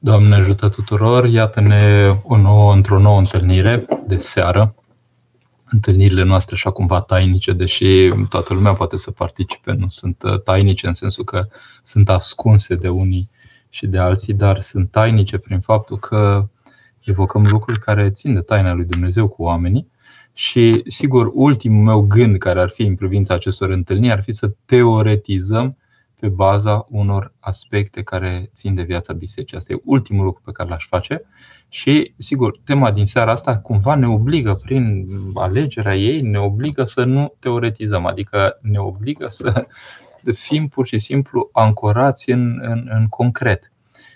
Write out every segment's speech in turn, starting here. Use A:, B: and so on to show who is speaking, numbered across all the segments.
A: Doamne ajută tuturor! Iată-ne o nouă, într-o nouă întâlnire de seară. Întâlnirile noastre așa cumva tainice, deși toată lumea poate să participe, nu sunt uh, tainice în sensul că sunt ascunse de unii și de alții, dar sunt tainice prin faptul că evocăm lucruri care țin de taina lui Dumnezeu cu oamenii. Și, sigur, ultimul meu gând care ar fi în privința acestor întâlniri ar fi să teoretizăm pe baza unor aspecte care țin de viața bisericii. Asta e ultimul lucru pe care l-aș face. Și, sigur, tema din seara asta cumva ne obligă, prin alegerea ei, ne obligă să nu teoretizăm, adică ne obligă să fim pur și simplu ancorați în, în, în concret.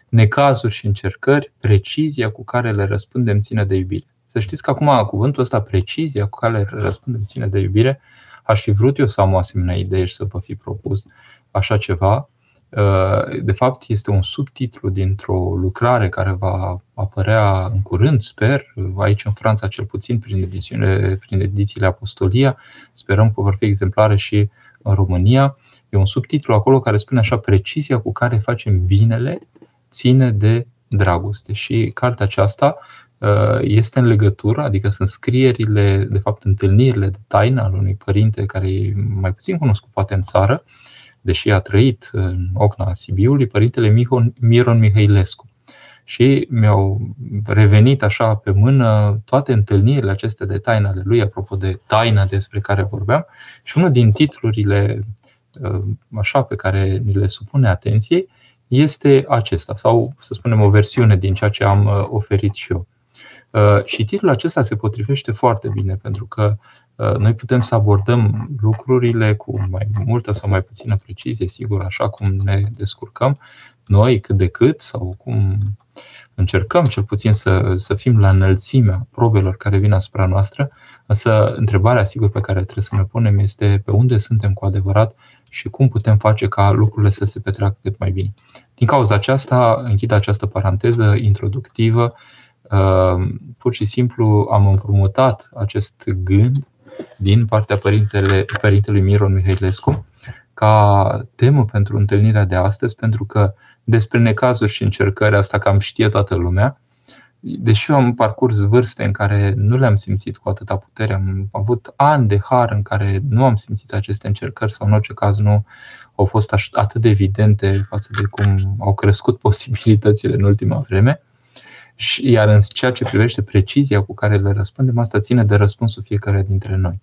A: Necazuri și încercări, precizia cu care le răspundem ține de iubire. Să știți că acum cuvântul ăsta, precizia cu care le răspundem ține de iubire, aș fi vrut eu să am o asemenea idee și să vă fi propus așa ceva. Uh, de fapt, este un subtitlu dintr-o lucrare care va apărea în curând, sper, aici în Franța cel puțin prin, edițiile, prin edițiile Apostolia. Sperăm că vor fi exemplare și în România. E un subtitlu acolo care spune așa, precizia cu care facem binele ține de dragoste. Și cartea aceasta uh, este în legătură, adică sunt scrierile, de fapt întâlnirile de taină al unui părinte care e mai puțin cunoscut poate în țară, deși a trăit în Ocna Sibiului, părintele Miron Mihailescu. Și mi-au revenit așa pe mână toate întâlnirile acestea de taine ale lui, apropo de taina despre care vorbeam. Și unul din titlurile uh, așa pe care ni le supune atenției este acesta, sau să spunem o versiune din ceea ce am uh, oferit și eu. Uh, și titlul acesta se potrivește foarte bine, pentru că Uh, noi putem să abordăm lucrurile cu mai multă sau mai puțină precizie, sigur, așa cum ne descurcăm noi cât de cât sau cum încercăm cel puțin să, să fim la înălțimea probelor care vin asupra noastră, însă întrebarea sigur pe care trebuie să ne punem este pe unde suntem cu adevărat și cum putem face ca lucrurile să se petreacă cât mai bine. Din cauza aceasta, închid această paranteză introductivă, uh, pur și simplu am împrumutat acest gând din partea părintele, părintelui Miron Mihailescu ca temă pentru întâlnirea de astăzi, pentru că despre necazuri și încercări asta cam știe toată lumea, deși eu am parcurs vârste în care nu le-am simțit cu atâta putere, am avut ani de har în care nu am simțit aceste încercări sau în orice caz nu au fost atât de evidente față de cum au crescut posibilitățile în ultima vreme. Și, iar în ceea ce privește precizia cu care le răspundem, asta ține de răspunsul fiecare dintre noi.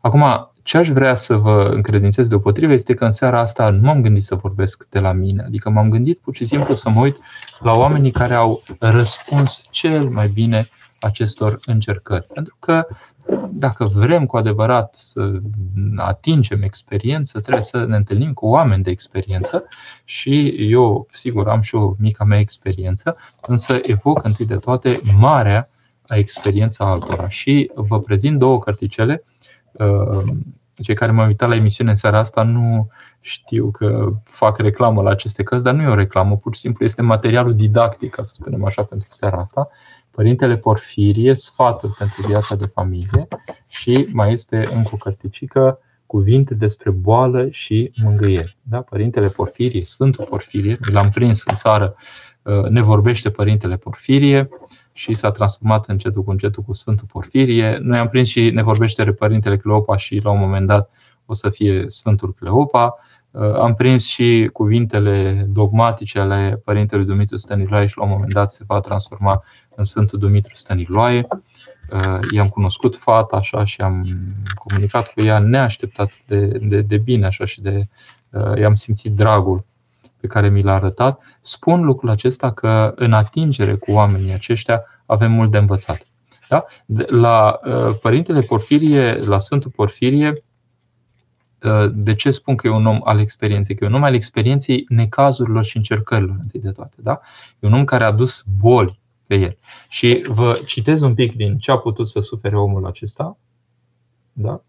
A: Acum, ce aș vrea să vă încredințez deopotrivă este că în seara asta nu m-am gândit să vorbesc de la mine. Adică m-am gândit pur și simplu să mă uit la oamenii care au răspuns cel mai bine acestor încercări. Pentru că dacă vrem cu adevărat să atingem experiență, trebuie să ne întâlnim cu oameni de experiență și eu, sigur, am și o mica mea experiență, însă evoc întâi de toate marea experiența altora. Și vă prezint două carticele. Uh, cei care m-au invitat la emisiune în seara asta nu știu că fac reclamă la aceste cărți, dar nu e o reclamă, pur și simplu este materialul didactic, ca să spunem așa, pentru seara asta. Părintele Porfirie, sfaturi pentru viața de familie și mai este încă o cărticică, cuvinte despre boală și mângâieri. Da? Părintele Porfirie, Sfântul Porfirie, l-am prins în țară, uh, ne vorbește Părintele Porfirie și s-a transformat încetul cu încetul cu Sfântul Porfirie. Noi am prins și ne vorbește Părintele Cleopa și la un moment dat o să fie Sfântul Cleopa. Uh, am prins și cuvintele dogmatice ale Părintelui Dumitru Stăniloae și la un moment dat se va transforma în Sfântul Dumitru Stăniloae. Uh, i-am cunoscut fata așa și am comunicat cu ea neașteptat de, de, de bine așa și de uh, i-am simțit dragul pe care mi l-a arătat. Spun lucrul acesta că în atingere cu oamenii aceștia avem mult de învățat. Da? La Părintele Porfirie, la Sfântul Porfirie, Uh, de ce spun că e un om al experienței? Că e un om al experienței necazurilor și încercărilor, întâi de toate. Da? E un om care a adus boli pe el. Și vă citez un pic din ce a putut să sufere omul acesta. Da?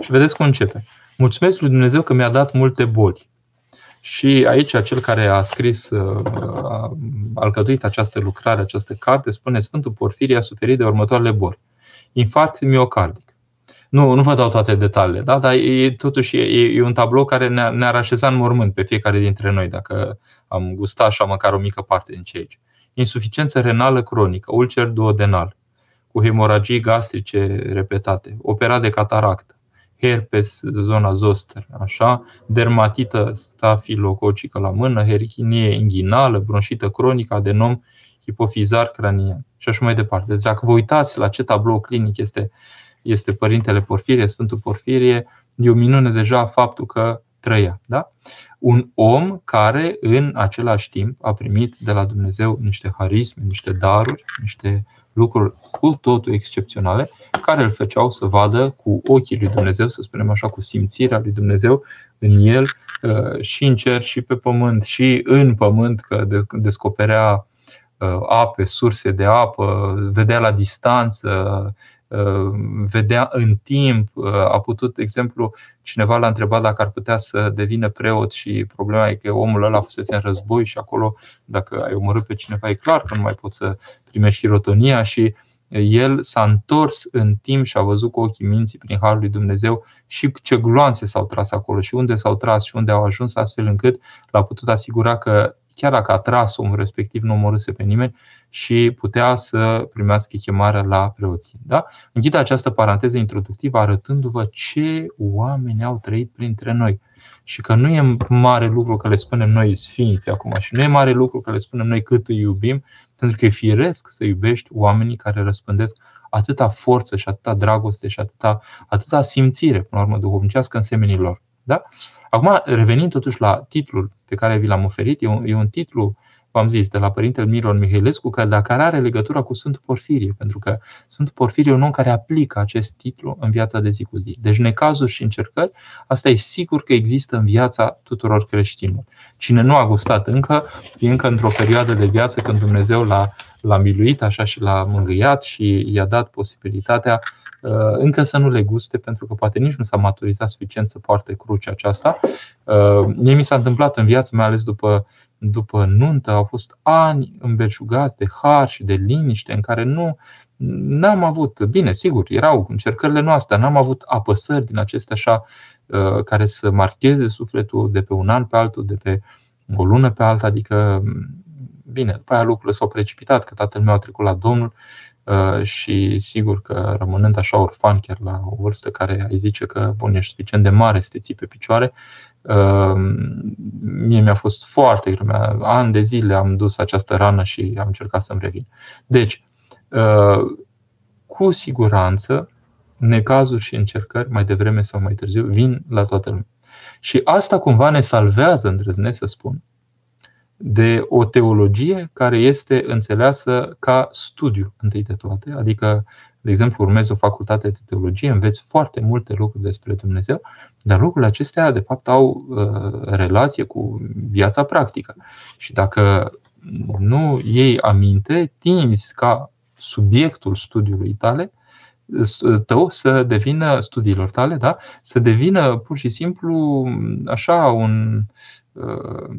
A: Și vedeți cum începe. Mulțumesc lui Dumnezeu că mi-a dat multe boli. Și aici, cel care a scris, uh, a alcătuit această lucrare, această carte, spune Sfântul Porfirie a suferit de următoarele boli. Infarct miocardic, Nu, nu vă dau toate detaliile, da? dar e, totuși e, e un tablou care ne-ar, ne așeza în mormânt pe fiecare dintre noi, dacă am gustat așa măcar o mică parte din ce aici. Insuficiență renală cronică, ulcer duodenal, cu hemoragii gastrice repetate, operat de cataractă, herpes, zona zoster, așa, dermatită stafilococică la mână, herichinie inghinală, bronșită cronică, adenom hipofizar cranian și așa mai departe. Deci dacă vă uitați la ce tablou clinic este, este Părintele Porfirie, Sfântul Porfirie, e o minune deja faptul că trăia. Da? Un om care în același timp a primit de la Dumnezeu niște harisme, niște daruri, niște lucruri cu totul excepționale, care îl făceau să vadă cu ochii lui Dumnezeu, să spunem așa, cu simțirea lui Dumnezeu în el uh, și în cer și pe pământ și în pământ, că descoperea uh, ape, surse de apă, vedea la distanță, Uh, vedea în timp, uh, a putut, de exemplu, cineva l-a întrebat dacă ar putea să devină preot și problema e că omul ăla fusese în război și acolo, dacă ai omorât pe cineva, e clar că nu mai poți să primești șirotonia și el s-a întors în timp și a văzut cu ochii minții prin Harul lui Dumnezeu și ce gloanțe s-au tras acolo și unde s-au tras și unde au ajuns astfel încât l-a putut asigura că chiar dacă a tras omul respectiv, nu omorâse pe nimeni și putea să primească chemarea la preoție. Da? Închid această paranteză introductivă arătându-vă ce oameni au trăit printre noi. Și că nu e mare lucru că le spunem noi sfinți acum și nu e mare lucru că le spunem noi cât îi iubim, pentru că e firesc să iubești oamenii care răspândesc atâta forță și atâta dragoste și atâta, atâta simțire, până la urmă, duhovnicească în semenii lor. Da? Acum, revenind totuși la titlul pe care vi l-am oferit, e un, e un titlu, v-am zis, de la Părintele Miron Mihailescu, care, dar care are legătura cu Sfântul Porfirie, pentru că Sfântul Porfirie e un om care aplică acest titlu în viața de zi cu zi. Deci, necazuri și încercări, asta e sigur că există în viața tuturor creștinilor. Cine nu a gustat încă, e încă într-o perioadă de viață când Dumnezeu l-a, l-a miluit, așa și l-a mângâiat și i-a dat posibilitatea Uh, încă să nu le guste, pentru că poate nici nu s-a maturizat suficient să poarte crucea aceasta. Uh, mie mi s-a întâmplat în viață, mai ales după, după nuntă, au fost ani îmbelșugați de har și de liniște în care nu n-am avut, bine, sigur, erau încercările noastre, n-am avut apăsări din acestea așa uh, care să marcheze sufletul de pe un an pe altul, de pe o lună pe alta, adică bine, după aia lucrurile s-au precipitat, că tatăl meu a trecut la Domnul Uh, și sigur că rămânând așa orfan chiar la o vârstă care ai zice că bun, ești suficient de mare să te ții pe picioare, uh, mie mi-a fost foarte greu. Ani de zile am dus această rană și am încercat să-mi revin. Deci, uh, cu siguranță, necazuri și încercări, mai devreme sau mai târziu, vin la toată lumea. Și asta cumva ne salvează, îndrăznesc să spun, de o teologie care este înțeleasă ca studiu întâi de toate, adică, de exemplu, urmezi o facultate de teologie, înveți foarte multe lucruri despre Dumnezeu, dar lucrurile acestea, de fapt, au uh, relație cu viața practică. Și dacă nu iei aminte, tinzi ca subiectul studiului tale, tău să devină studiilor tale, da? să devină pur și simplu așa un uh,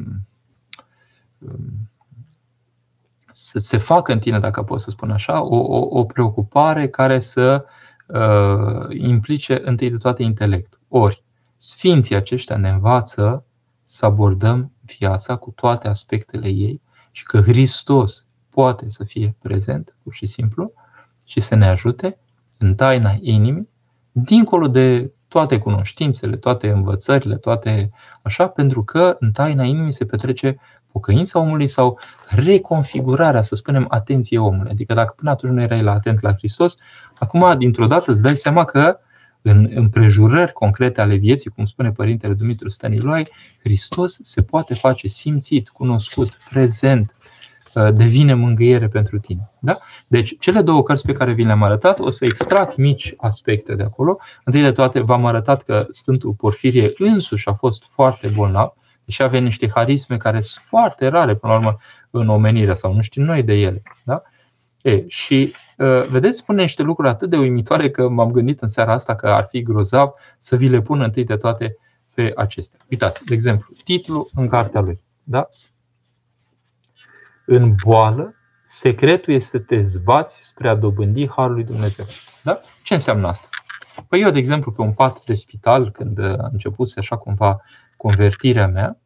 A: să se facă în tine, dacă pot să spun așa, o, o, o preocupare care să uh, implice întâi de toate intelectul. Ori, sfinții aceștia ne învață să abordăm viața cu toate aspectele ei și că Hristos poate să fie prezent, pur și simplu, și să ne ajute în taina inimii, dincolo de toate cunoștințele, toate învățările, toate așa, pentru că în taina inimii se petrece pocăința omului sau reconfigurarea, să spunem, atenției omului. Adică dacă până atunci nu erai la atent la Hristos, acum dintr-o dată îți dai seama că în împrejurări concrete ale vieții, cum spune Părintele Dumitru Stăniloai, Hristos se poate face simțit, cunoscut, prezent, uh, devine mângâiere pentru tine. Da? Deci, cele două cărți pe care vi le-am arătat, o să extrag mici aspecte de acolo. Întâi de toate, v-am arătat că Sfântul Porfirie însuși a fost foarte bolnav, și avem niște harisme care sunt foarte rare, până la urmă, în omenire sau nu știm noi de ele. Da? E, și uh, vedeți, spune niște lucruri atât de uimitoare că m-am gândit în seara asta că ar fi grozav să vi le pun întâi de toate pe acestea. Uitați, de exemplu, titlul în cartea lui. Da? În boală, secretul este să te zbați spre a dobândi Harul lui Dumnezeu. Da? Ce înseamnă asta? Păi eu, de exemplu, pe un pat de spital, când a început așa cumva convertirea mea,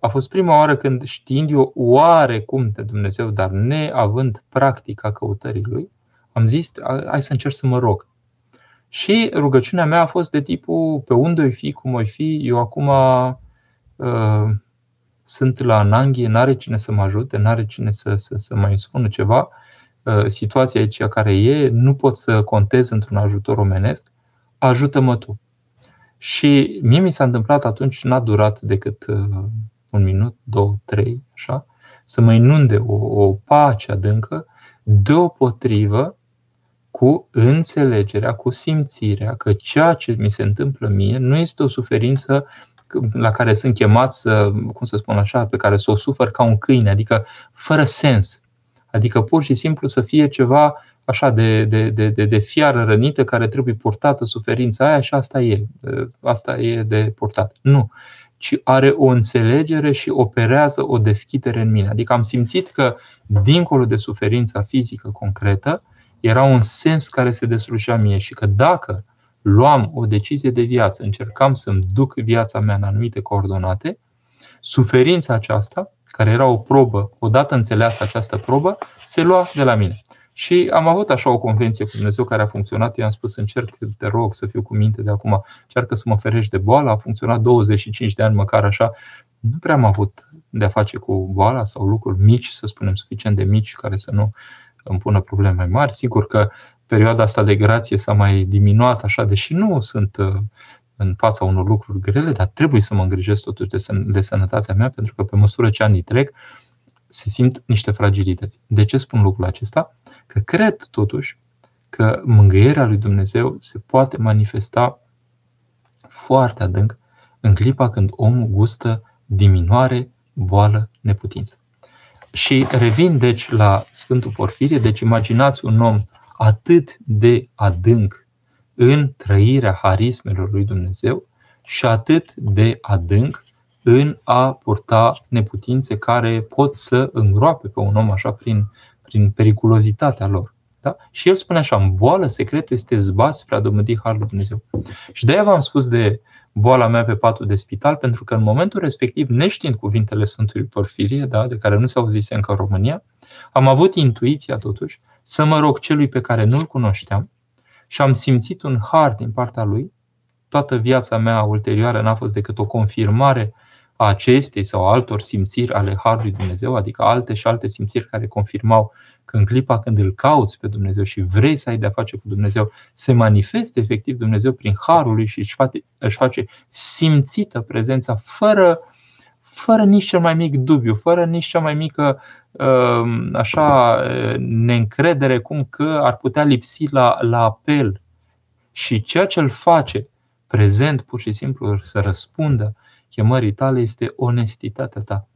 A: a fost prima oară când știind eu oarecum de Dumnezeu, dar neavând practica căutării Lui, am zis, hai să încerc să mă rog. Și rugăciunea mea a fost de tipul, pe unde oi fi, cum oi fi, eu acum uh, sunt la Nanghi, n-are cine să mă ajute, n-are cine să, să, să mai spună ceva, uh, situația aici care e, nu pot să contez într-un ajutor omenesc, ajută-mă tu. Și mie mi s-a întâmplat atunci, n-a durat decât uh, un minut, două, trei, așa, să mă inunde o, o pace adâncă, deopotrivă cu înțelegerea, cu simțirea că ceea ce mi se întâmplă mie nu este o suferință la care sunt chemat să, cum să spun așa, pe care să o sufăr ca un câine, adică fără sens. Adică pur și simplu să fie ceva așa de, de, de, de, de fiară rănită care trebuie purtată suferința aia și asta e. Asta e de purtat. Nu. Ci are o înțelegere și operează o deschidere în mine. Adică am simțit că, dincolo de suferința fizică concretă, era un sens care se deslușea mie și că dacă luam o decizie de viață, încercam să-mi duc viața mea în anumite coordonate, suferința aceasta, care era o probă, odată înțeleasă această probă, se lua de la mine. Și am avut așa o convenție cu Dumnezeu care a funcționat. Eu am spus, încerc, te rog să fiu cu minte de acum, încearcă să mă ferești de boală. A funcționat 25 de ani măcar așa. Nu prea am avut de-a face cu boala sau lucruri mici, să spunem, suficient de mici, care să nu îmi pună probleme mai mari. Sigur că perioada asta de grație s-a mai diminuat așa, deși nu sunt uh, în fața unor lucruri grele, dar trebuie să mă îngrijesc totuși de, săn- de sănătatea mea, pentru că pe măsură ce anii trec, se simt niște fragilități. De ce spun lucrul acesta? Că cred totuși că mângâierea lui Dumnezeu se poate manifesta foarte adânc în clipa când omul gustă diminuare, boală, neputință. Și revin deci la Sfântul Porfirie, deci imaginați un om atât de adânc în trăirea harismelor lui Dumnezeu și atât de adânc în a purta neputințe care pot să îngroape pe un om așa prin, prin periculozitatea lor. Da? Și el spune așa, în boală secretul este zbat spre a domândi Harul lui Dumnezeu. Și de aia v-am spus de boala mea pe patul de spital, pentru că în momentul respectiv, neștiind cuvintele Sfântului Porfirie, da, de care nu se auzise încă în România, am avut intuiția totuși să mă rog celui pe care nu-l cunoșteam și am simțit un har din partea lui. Toată viața mea ulterioară n-a fost decât o confirmare a acestei sau altor simțiri ale Harului Dumnezeu, adică alte și alte simțiri care confirmau că în clipa când îl cauți pe Dumnezeu și vrei să ai de-a face cu Dumnezeu, se manifestă efectiv Dumnezeu prin Harul lui și își face, își face simțită prezența fără, fără nici cel mai mic dubiu, fără nici cea mai mică um, așa neîncredere cum că ar putea lipsi la, la apel. Și ceea ce îl face prezent pur și simplu să răspundă chemării tale este onestitatea ta.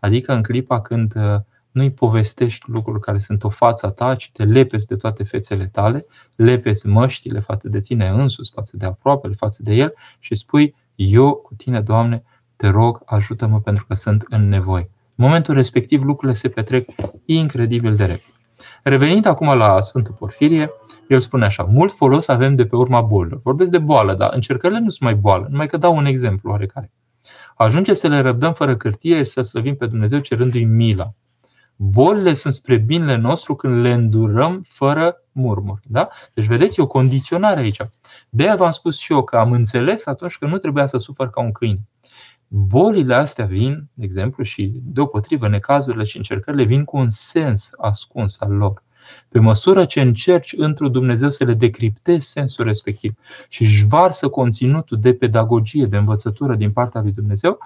A: Adică în clipa când uh, nu-i povestești lucruri care sunt o fața ta, ci te lepezi de toate fețele tale, lepezi măștile față de tine însuți, față de aproape, față de el și spui, eu cu tine, Doamne, te rog, ajută-mă pentru că sunt în nevoie. În momentul respectiv lucrurile se petrec incredibil de repede. Revenind acum la Sfântul Porfirie, el spune așa, mult folos avem de pe urma bolilor. Vorbesc de boală, dar încercările nu sunt mai boală, numai că dau un exemplu oarecare. Ajunge să le răbdăm fără cârtie și să slăvim pe Dumnezeu cerându-i mila. Bolile sunt spre binele nostru când le îndurăm fără murmur. Da? Deci, vedeți, e o condiționare aici. De aia v-am spus și eu că am înțeles atunci că nu trebuia să sufăr ca un câine. Bolile astea vin, de exemplu, și deopotrivă necazurile și încercările vin cu un sens ascuns al lor. Pe măsură ce încerci într-un Dumnezeu să le decriptezi sensul respectiv și își varsă conținutul de pedagogie, de învățătură din partea lui Dumnezeu,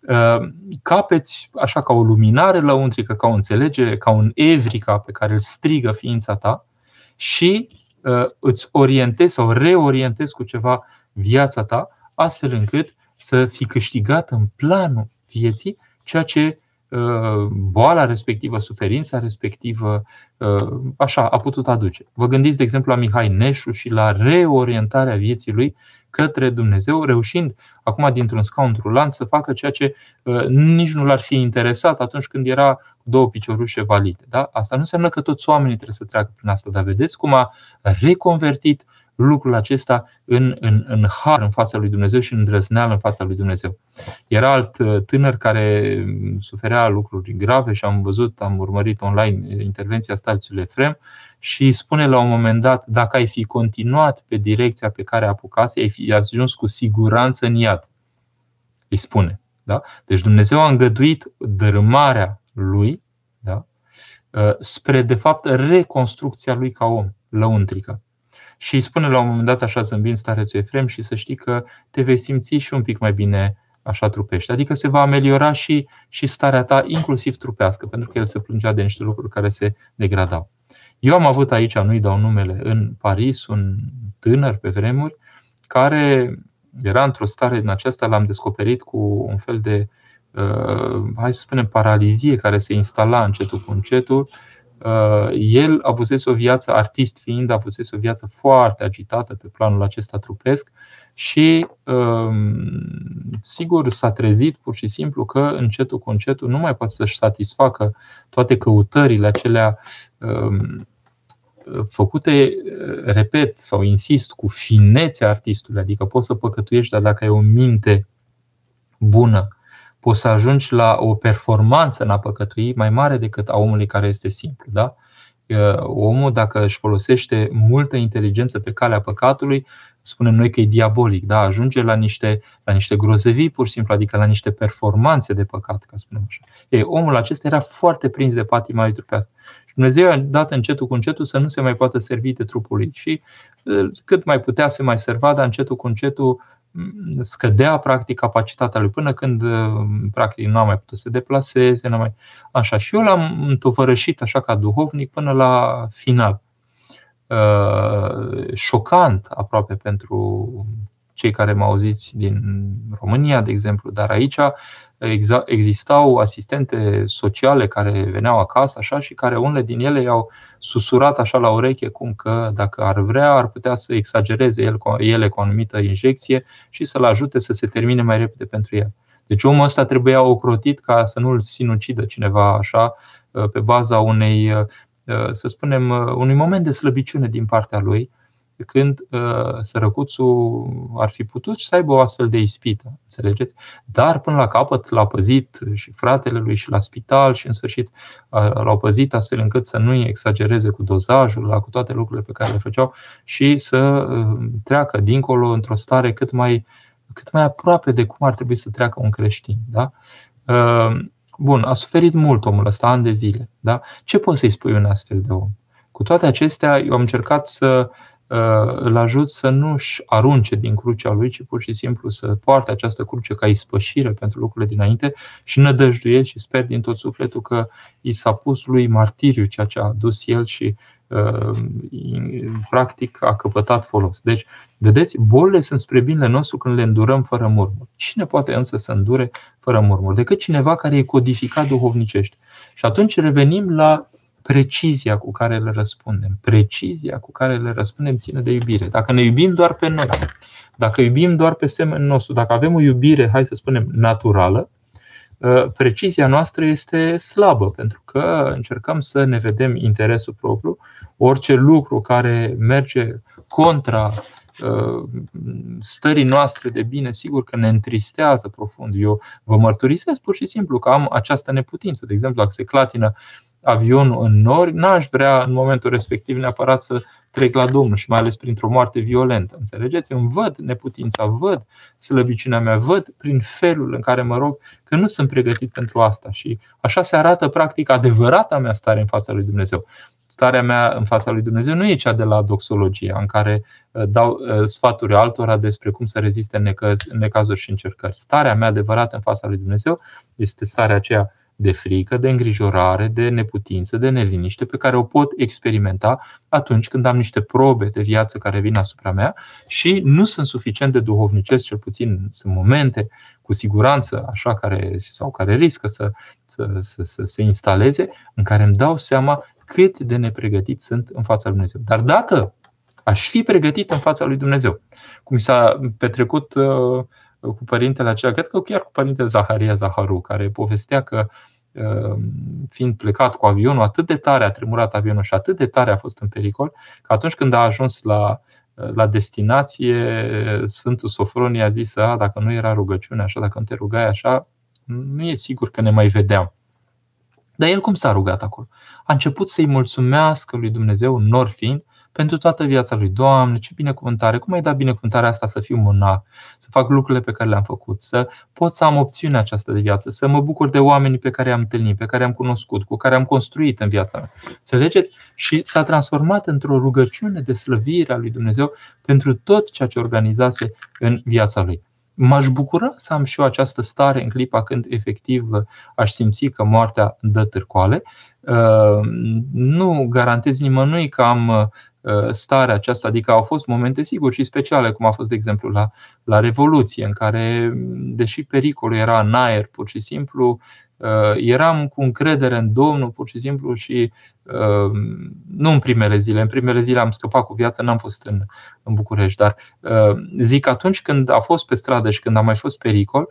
A: uh, capeți așa ca o luminare lăuntrică, ca o înțelegere, ca un evrica pe care îl strigă ființa ta și uh, îți orientezi sau reorientezi cu ceva viața ta, astfel încât să fi câștigat în planul vieții ceea ce Uh, boala respectivă, suferința respectivă, uh, așa, a putut aduce. Vă gândiți, de exemplu, la Mihai Neșu și la reorientarea vieții lui către Dumnezeu, reușind acum dintr-un scaun rulant să facă ceea ce uh, nici nu l-ar fi interesat atunci când era cu două piciorușe valide. Da? Asta nu înseamnă că toți oamenii trebuie să treacă prin asta, dar vedeți cum a reconvertit lucrul acesta în, în, în har în fața lui Dumnezeu și în îndrăzneală în fața lui Dumnezeu. Era alt uh, tânăr care suferea lucruri grave și am văzut, am urmărit online intervenția stațiului Efrem și spune la un moment dat, dacă ai fi continuat pe direcția pe care apucase, ai fi ajuns cu siguranță în iad. Îi spune. Da? Deci Dumnezeu a îngăduit dărâmarea lui da? Uh, spre, de fapt, reconstrucția lui ca om, lăuntrică. Și îi spune la un moment dat, așa zâmbind starețul Efrem, și să știi că te vei simți și un pic mai bine așa trupește. Adică se va ameliora și, și starea ta, inclusiv trupească, pentru că el se plângea de niște lucruri care se degradau. Eu am avut aici, nu-i dau numele, în Paris, un tânăr pe vremuri, care era într-o stare din aceasta, l-am descoperit cu un fel de, uh, hai să spunem, paralizie care se instala încetul cu încetul. Uh, el avusese o viață, artist fiind, avusese o viață foarte agitată pe planul acesta trupesc și uh, sigur s-a trezit pur și simplu că încetul cu încetul nu mai poate să-și satisfacă toate căutările acelea uh, făcute, repet sau insist, cu finețea artistului, adică poți să păcătuiești, dar dacă ai o minte bună, poți să ajungi la o performanță în a păcătui mai mare decât a omului care este simplu. Da? Omul, dacă își folosește multă inteligență pe calea păcatului, spunem noi că e diabolic, da? ajunge la niște, la niște grozăvii pur și simplu, adică la niște performanțe de păcat, ca spunem așa. Ei, omul acesta era foarte prins de patima lui trupească. Și Dumnezeu a dat încetul cu încetul să nu se mai poată servi de trupul lui. Și cât mai putea se mai serva, dar încetul cu încetul scădea practic capacitatea lui până când practic nu a mai putut să se deplaseze, n-a mai... așa. Și eu l-am întovărășit așa ca duhovnic până la final. Uh, șocant aproape pentru cei care mă auziți din România, de exemplu, dar aici existau asistente sociale care veneau acasă așa și care unele din ele i-au susurat așa la ureche cum că dacă ar vrea ar putea să exagereze ele cu o anumită injecție și să-l ajute să se termine mai repede pentru el. Deci omul ăsta trebuia ocrotit ca să nu-l sinucidă cineva așa uh, pe baza unei uh, Uh, să spunem, uh, unui moment de slăbiciune din partea lui, când uh, sărăcuțul ar fi putut să aibă o astfel de ispită, înțelegeți? Dar până la capăt l-a păzit și fratele lui și la spital și în sfârșit l-au păzit astfel încât să nu-i exagereze cu dozajul, la cu toate lucrurile pe care le făceau și să treacă dincolo într-o stare cât mai, cât mai aproape de cum ar trebui să treacă un creștin. Da? Bun, a suferit mult omul ăsta, ani de zile. Da? Ce poți să-i spui un astfel de om? Cu toate acestea, eu am încercat să uh, îl ajut să nu-și arunce din crucea lui, ci pur și simplu să poarte această cruce ca ispășire pentru lucrurile dinainte și nădăjduie și sper din tot sufletul că i s-a pus lui martiriu ceea ce a adus el și uh, practic a căpătat folos. Deci, vedeți, bolile sunt spre binele nostru când le îndurăm fără murmur. Cine poate însă să îndure fără murmur, decât cineva care e codificat duhovnicește. Și atunci revenim la precizia cu care le răspundem. Precizia cu care le răspundem ține de iubire. Dacă ne iubim doar pe noi, dacă iubim doar pe semenul nostru, dacă avem o iubire, hai să spunem, naturală, ă, precizia noastră este slabă, pentru că încercăm să ne vedem interesul propriu. Orice lucru care merge contra Uh, stării noastre de bine, sigur că ne întristează profund. Eu vă mărturisesc pur și simplu că am această neputință. De exemplu, dacă se clatină avionul în nori, n-aș vrea în momentul respectiv neapărat să trec la Domnul și mai ales printr-o moarte violentă. Înțelegeți? Îmi văd neputința, văd slăbiciunea mea, văd prin felul în care mă rog că nu sunt pregătit pentru asta și așa se arată practic adevărata mea stare în fața lui Dumnezeu starea mea în fața lui Dumnezeu nu e cea de la doxologie, în care uh, dau uh, sfaturi altora despre cum să reziste în, necaz, în necazuri și încercări. Starea mea adevărată în fața lui Dumnezeu este starea aceea de frică, de îngrijorare, de neputință, de neliniște pe care o pot experimenta atunci când am niște probe de viață care vin asupra mea și nu sunt suficient de duhovnicesc, cel puțin sunt momente cu siguranță așa care, sau care riscă să, să, să, să se instaleze, în care îmi dau seama cât de nepregătit sunt în fața lui Dumnezeu. Dar dacă aș fi pregătit în fața lui Dumnezeu, cum s-a petrecut uh, cu părintele acela, cred că chiar cu părintele Zaharia Zaharu, care povestea că uh, fiind plecat cu avionul, atât de tare a tremurat avionul și atât de tare a fost în pericol, că atunci când a ajuns la la destinație, Sfântul Sofronie a zis, a, dacă nu era rugăciune așa, dacă nu te rugai așa, nu e sigur că ne mai vedeam. Dar el cum s-a rugat acolo? A început să-i mulțumească lui Dumnezeu, nor fiind, pentru toată viața lui. Doamne, ce binecuvântare! Cum ai dat binecuvântarea asta să fiu monac, să fac lucrurile pe care le-am făcut, să pot să am opțiunea aceasta de viață, să mă bucur de oamenii pe care i-am întâlnit, pe care i-am cunoscut, cu care am construit în viața mea. Înțelegeți? Și s-a transformat într-o rugăciune de slăvire a lui Dumnezeu pentru tot ceea ce organizase în viața lui. M-aș bucura să am și eu această stare în clipa când efectiv aș simți că moartea dă târcoale. Uh, nu garantez nimănui că am Uh, starea aceasta, adică au fost momente sigur și speciale, cum a fost de exemplu la, la Revoluție, în care, deși pericolul era în aer pur și simplu, uh, eram cu încredere în Domnul pur și simplu și uh, nu în primele zile, în primele zile am scăpat cu viața, n-am fost în, în București, dar zic atunci când a fost pe stradă și când a mai fost pericol,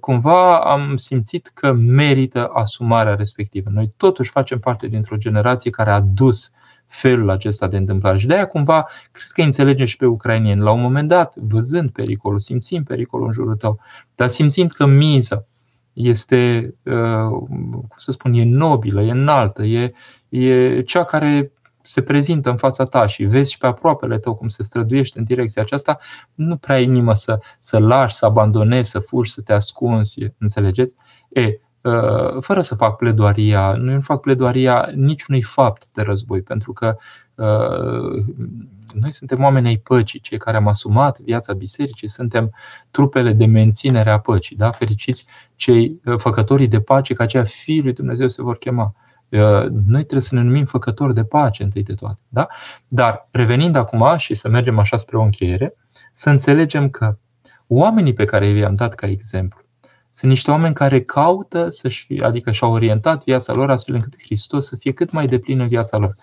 A: cumva am simțit că merită asumarea respectivă. Noi totuși facem parte dintr-o generație care a dus felul acesta de întâmplare. Și de-aia cumva cred că înțelegem și pe ucrainieni. La un moment dat, văzând pericolul, simțim pericolul în jurul tău, dar simțim că miza este, uh, cum să spun, e nobilă, e înaltă, e, e cea care se prezintă în fața ta și vezi și pe aproapele tău cum se străduiește în direcția aceasta, nu prea ai inimă să, să lași, să abandonezi, să fugi, să te ascunzi, înțelegeți? E, Uh, fără să fac pledoaria, nu fac pledoaria niciunui fapt de război, pentru că uh, noi suntem oameni ai păcii, cei care am asumat viața bisericii, suntem trupele de menținere a păcii. Da? Fericiți cei uh, făcătorii de pace, că aceia fiii lui Dumnezeu se vor chema. Noi trebuie să ne numim făcători de pace întâi de toate. Da? Dar revenind acum și să mergem așa spre o încheiere, să înțelegem că oamenii pe care i-am dat ca exemplu, sunt niște oameni care caută, să-și, adică și-au orientat viața lor astfel încât Hristos să fie cât mai deplin în viața lor.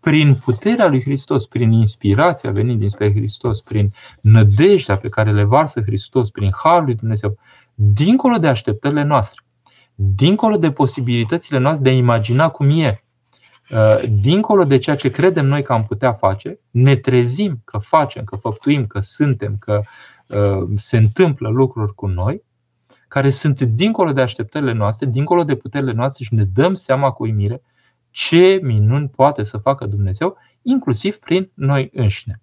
A: Prin puterea lui Hristos, prin inspirația venind dinspre Hristos, prin nădejdea pe care le varsă Hristos, prin harul lui Dumnezeu, dincolo de așteptările noastre, dincolo de posibilitățile noastre de a imagina cum e, uh, dincolo de ceea ce credem noi că am putea face, ne trezim că facem, că făptuim, că suntem, că uh, se întâmplă lucruri cu noi care sunt dincolo de așteptările noastre, dincolo de puterile noastre și ne dăm seama cu uimire ce minuni poate să facă Dumnezeu, inclusiv prin noi înșine.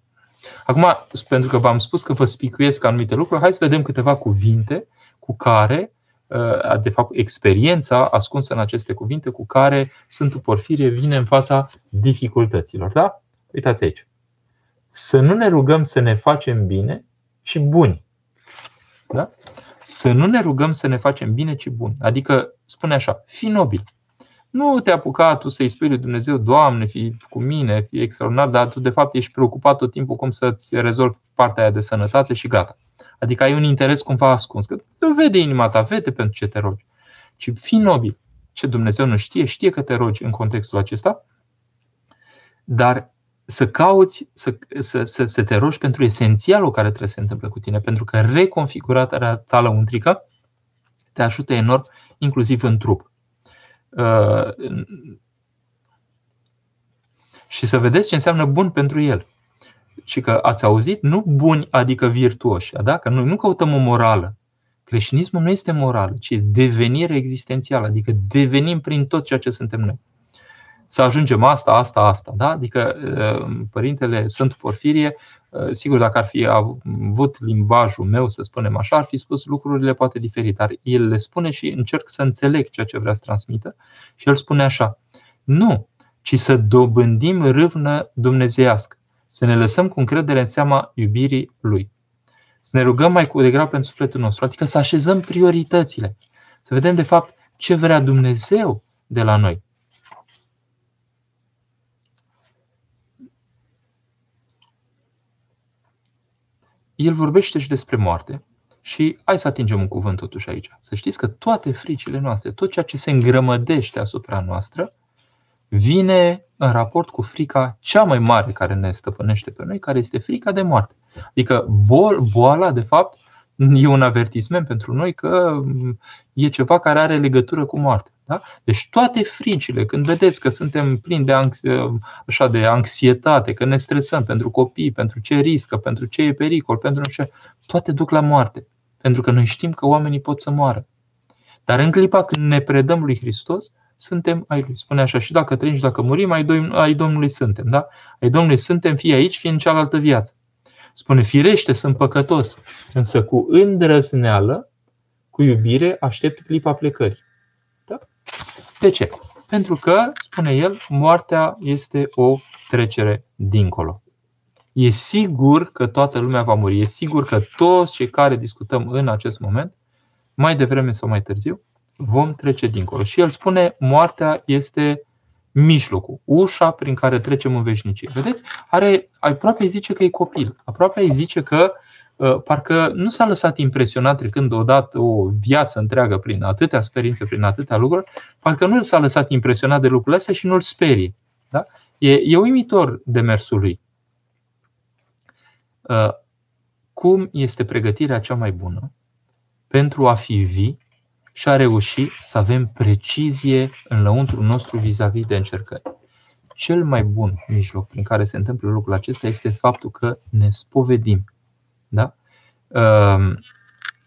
A: Acum, pentru că v-am spus că vă spicuiesc anumite lucruri, hai să vedem câteva cuvinte cu care, uh, de fapt, experiența ascunsă în aceste cuvinte cu care Sfântul Porfirie vine în fața dificultăților. Da? Uitați aici. Să nu ne rugăm să ne facem bine și buni. Da? Să nu ne rugăm să ne facem bine, ci bun. Adică, spune așa, fi nobil. Nu te apuca tu să-i spui lui Dumnezeu, Doamne, fi cu mine, fi extraordinar, dar tu de fapt ești preocupat tot timpul cum să-ți rezolvi partea aia de sănătate și gata. Adică ai un interes cumva ascuns. Că nu vede inima ta, vede pentru ce te rogi. Ci fi nobil. Ce Dumnezeu nu știe, știe că te rogi în contextul acesta, dar să cauți, să, să, să, să te rogi pentru esențialul care trebuie să se întâmple cu tine, pentru că reconfigurarea ta lăuntrică te ajută enorm, inclusiv în trup. Uh, și să vedeți ce înseamnă bun pentru el. Și că ați auzit, nu buni, adică virtuoși. Da? Că noi nu căutăm o morală. Creștinismul nu este morală, ci devenire existențială, adică devenim prin tot ceea ce suntem noi să ajungem asta, asta, asta. Da? Adică uh, Părintele Sfânt Porfirie, uh, sigur dacă ar fi avut limbajul meu, să spunem așa, ar fi spus lucrurile poate diferit, dar el le spune și încerc să înțeleg ceea ce vrea să transmită și el spune așa, nu, ci să dobândim râvnă dumnezeiască, să ne lăsăm cu încredere în seama iubirii Lui. Să ne rugăm mai cu degrabă pentru sufletul nostru, adică să așezăm prioritățile, să vedem de fapt ce vrea Dumnezeu de la noi. El vorbește și despre moarte. Și hai să atingem un cuvânt totuși aici. Să știți că toate fricile noastre, tot ceea ce se îngrămădește asupra noastră, vine în raport cu frica cea mai mare care ne stăpânește pe noi, care este frica de moarte. Adică bol, boala, de fapt, e un avertisment pentru noi că e ceva care are legătură cu moartea. Da? Deci toate fricile, când vedeți că suntem plini de, anx- așa, de anxietate, că ne stresăm pentru copii, pentru ce riscă, pentru ce e pericol, pentru nu știu, toate duc la moarte. Pentru că noi știm că oamenii pot să moară. Dar în clipa când ne predăm lui Hristos, suntem ai Lui. Spune așa, și dacă trăim și dacă murim, ai, Domnului suntem. Da? Ai Domnului suntem, fie aici, fie în cealaltă viață. Spune, firește, sunt păcătos, însă cu îndrăzneală, cu iubire, aștept clipa plecării. Da? De ce? Pentru că, spune el, moartea este o trecere dincolo. E sigur că toată lumea va muri. E sigur că toți cei care discutăm în acest moment, mai devreme sau mai târziu, vom trece dincolo. Și el spune, moartea este mijlocul, ușa prin care trecem în veșnicie. Vedeți? Are, aproape îi zice că e copil. Aproape îi zice că uh, parcă nu s-a lăsat impresionat trecând odată o viață întreagă prin atâtea suferințe, prin atâtea lucruri, parcă nu s-a lăsat impresionat de lucrurile astea și nu-l sperie. Da? E, e uimitor demersul lui. Uh, cum este pregătirea cea mai bună pentru a fi vii și a reuși să avem precizie în lăuntrul nostru vis-a-vis de încercări. Cel mai bun mijloc prin care se întâmplă lucrul acesta este faptul că ne spovedim. Da? Uh,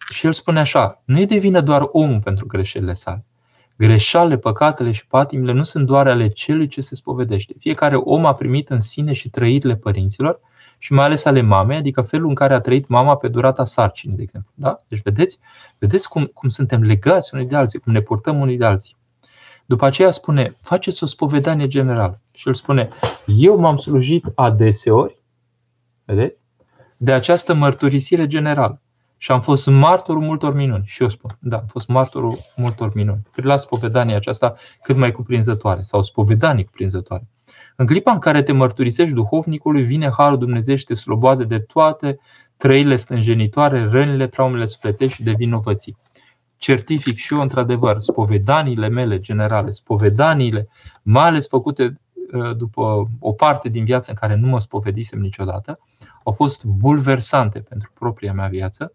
A: și el spune așa, nu e de vină doar omul pentru greșelile sale. Greșalele, păcatele și patimile nu sunt doar ale celui ce se spovedește. Fiecare om a primit în sine și trăirile părinților și mai ales ale mamei, adică felul în care a trăit mama pe durata sarcinii, de exemplu. Da? Deci vedeți, vedeți cum, cum suntem legați unii de alții, cum ne purtăm unii de alții. După aceea spune, faceți o spovedanie generală. Și el spune, eu m-am slujit adeseori, vedeți, de această mărturisire generală. Și am fost martorul multor minuni. Și eu spun, da, am fost martorul multor minuni. Prin la spovedania aceasta cât mai cuprinzătoare, sau spovedanii cuprinzătoare. În clipa în care te mărturisești duhovnicului, vine Harul Dumnezeu și te sloboade de toate trăile stânjenitoare, rănile, traumele sufletești și de vinovății. Certific și eu, într-adevăr, spovedaniile mele generale, spovedaniile, mai ales făcute uh, după o parte din viață în care nu mă spovedisem niciodată, au fost bulversante pentru propria mea viață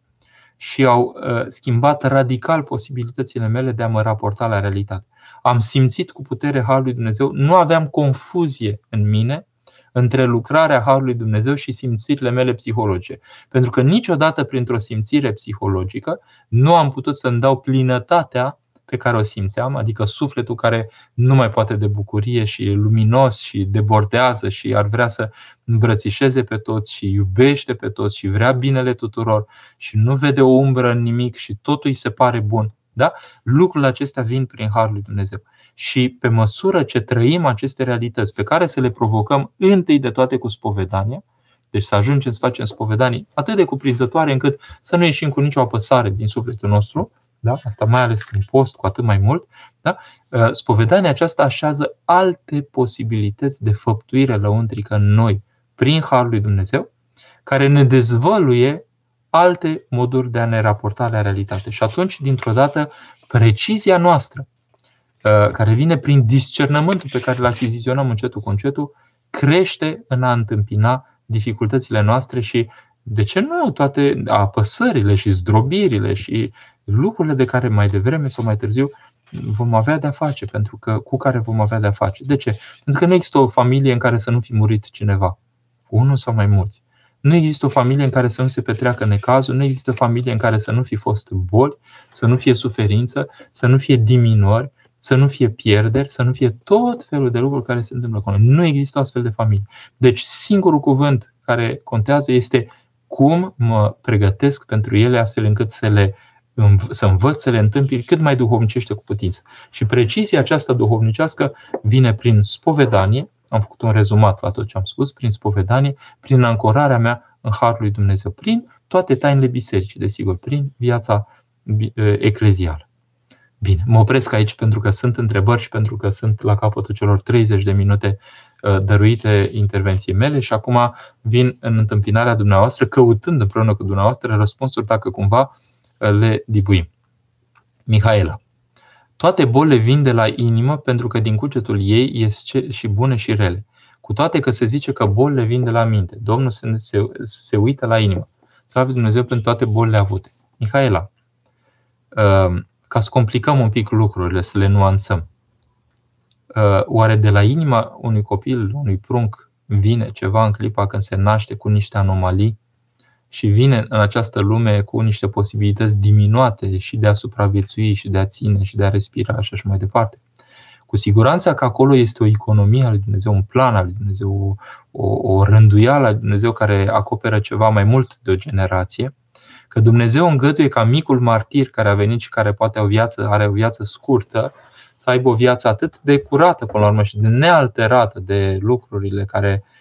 A: și au uh, schimbat radical posibilitățile mele de a mă raporta la realitate am simțit cu putere Harului Dumnezeu, nu aveam confuzie în mine între lucrarea Harului Dumnezeu și simțirile mele psihologice. Pentru că niciodată printr-o simțire psihologică nu am putut să-mi dau plinătatea pe care o simțeam, adică sufletul care nu mai poate de bucurie și e luminos și debordează și ar vrea să îmbrățișeze pe toți și iubește pe toți și vrea binele tuturor și nu vede o umbră în nimic și totul îi se pare bun. Da? Lucrurile acestea vin prin Harul lui Dumnezeu. Și pe măsură ce trăim aceste realități pe care să le provocăm întâi de toate cu spovedania, deci să ajungem să facem spovedanii atât de cuprinzătoare încât să nu ieșim cu nicio apăsare din sufletul nostru, da? asta mai ales în post cu atât mai mult, da? Uh, spovedania aceasta așează alte posibilități de făptuire lăuntrică în noi prin Harul lui Dumnezeu, care ne dezvăluie alte moduri de a ne raporta la realitate. Și atunci, dintr-o dată, precizia noastră, uh, care vine prin discernământul pe care îl achiziționăm încetul cu încetul, crește în a întâmpina dificultățile noastre și, de ce nu, toate apăsările și zdrobirile și lucrurile de care mai devreme sau mai târziu vom avea de-a face, pentru că cu care vom avea de-a face. De ce? Pentru că nu există o familie în care să nu fi murit cineva. Unul sau mai mulți. Nu există o familie în care să nu se petreacă necazul, nu există o familie în care să nu fi fost boli, să nu fie suferință, să nu fie diminuări, să nu fie pierderi, să nu fie tot felul de lucruri care se întâmplă cu noi. Nu există o astfel de familie. Deci singurul cuvânt care contează este cum mă pregătesc pentru ele astfel încât să le să învăț să le întâmpini cât mai duhovnicește cu putință. Și precizia aceasta duhovnicească vine prin spovedanie, am făcut un rezumat la tot ce am spus, prin spovedanie, prin ancorarea mea în Harul lui Dumnezeu, prin toate tainele bisericii, desigur, prin viața eclezială. Bine, mă opresc aici pentru că sunt întrebări și pentru că sunt la capătul celor 30 de minute dăruite intervenției mele și acum vin în întâmpinarea dumneavoastră, căutând împreună cu dumneavoastră răspunsuri dacă cumva le dibuim. Mihaela. Toate bolile vin de la inimă pentru că din cugetul ei ies și bune și rele. Cu toate că se zice că bolile vin de la minte. Domnul se, se, se uită la inimă. Slavă Dumnezeu pentru toate bolile avute. Mihaela, uh, ca să complicăm un pic lucrurile, să le nuanțăm. Uh, oare de la inima unui copil, unui prunc, vine ceva în clipa când se naște cu niște anomalii și vine în această lume cu niște posibilități diminuate și de a supraviețui și de a ține și de a respira și așa mai departe. Cu siguranță că acolo este o economie a lui Dumnezeu, un plan al lui Dumnezeu, o, o rânduială a lui Dumnezeu care acoperă ceva mai mult de o generație, că Dumnezeu îngăduie ca micul martir care a venit și care poate o viață, are o viață scurtă, să aibă o viață atât de curată până la urmă și de nealterată de lucrurile care uh,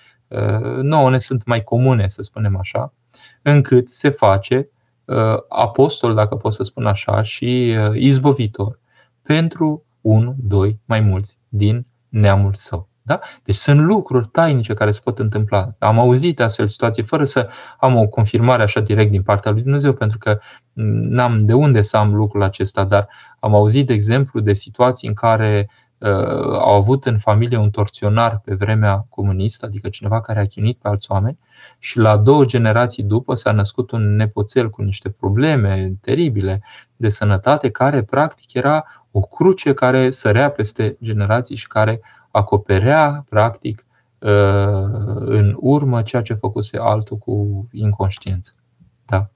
A: nouă ne sunt mai comune, să spunem așa, încât se face uh, apostol, dacă pot să spun așa, și uh, izbovitor pentru unul, doi, mai mulți din neamul său. Da? Deci sunt lucruri tainice care se pot întâmpla. Am auzit astfel de situații fără să am o confirmare așa direct din partea lui Dumnezeu, pentru că n-am de unde să am lucrul acesta, dar am auzit, de exemplu, de situații în care uh, au avut în familie un torționar pe vremea comunistă, adică cineva care a chinuit pe alți oameni, și la două generații după s-a născut un nepoțel cu niște probleme teribile de sănătate, care practic era o cruce care sărea peste generații și care acoperea, practic, uh, în urmă ceea ce făcuse altul cu inconștiență. Da.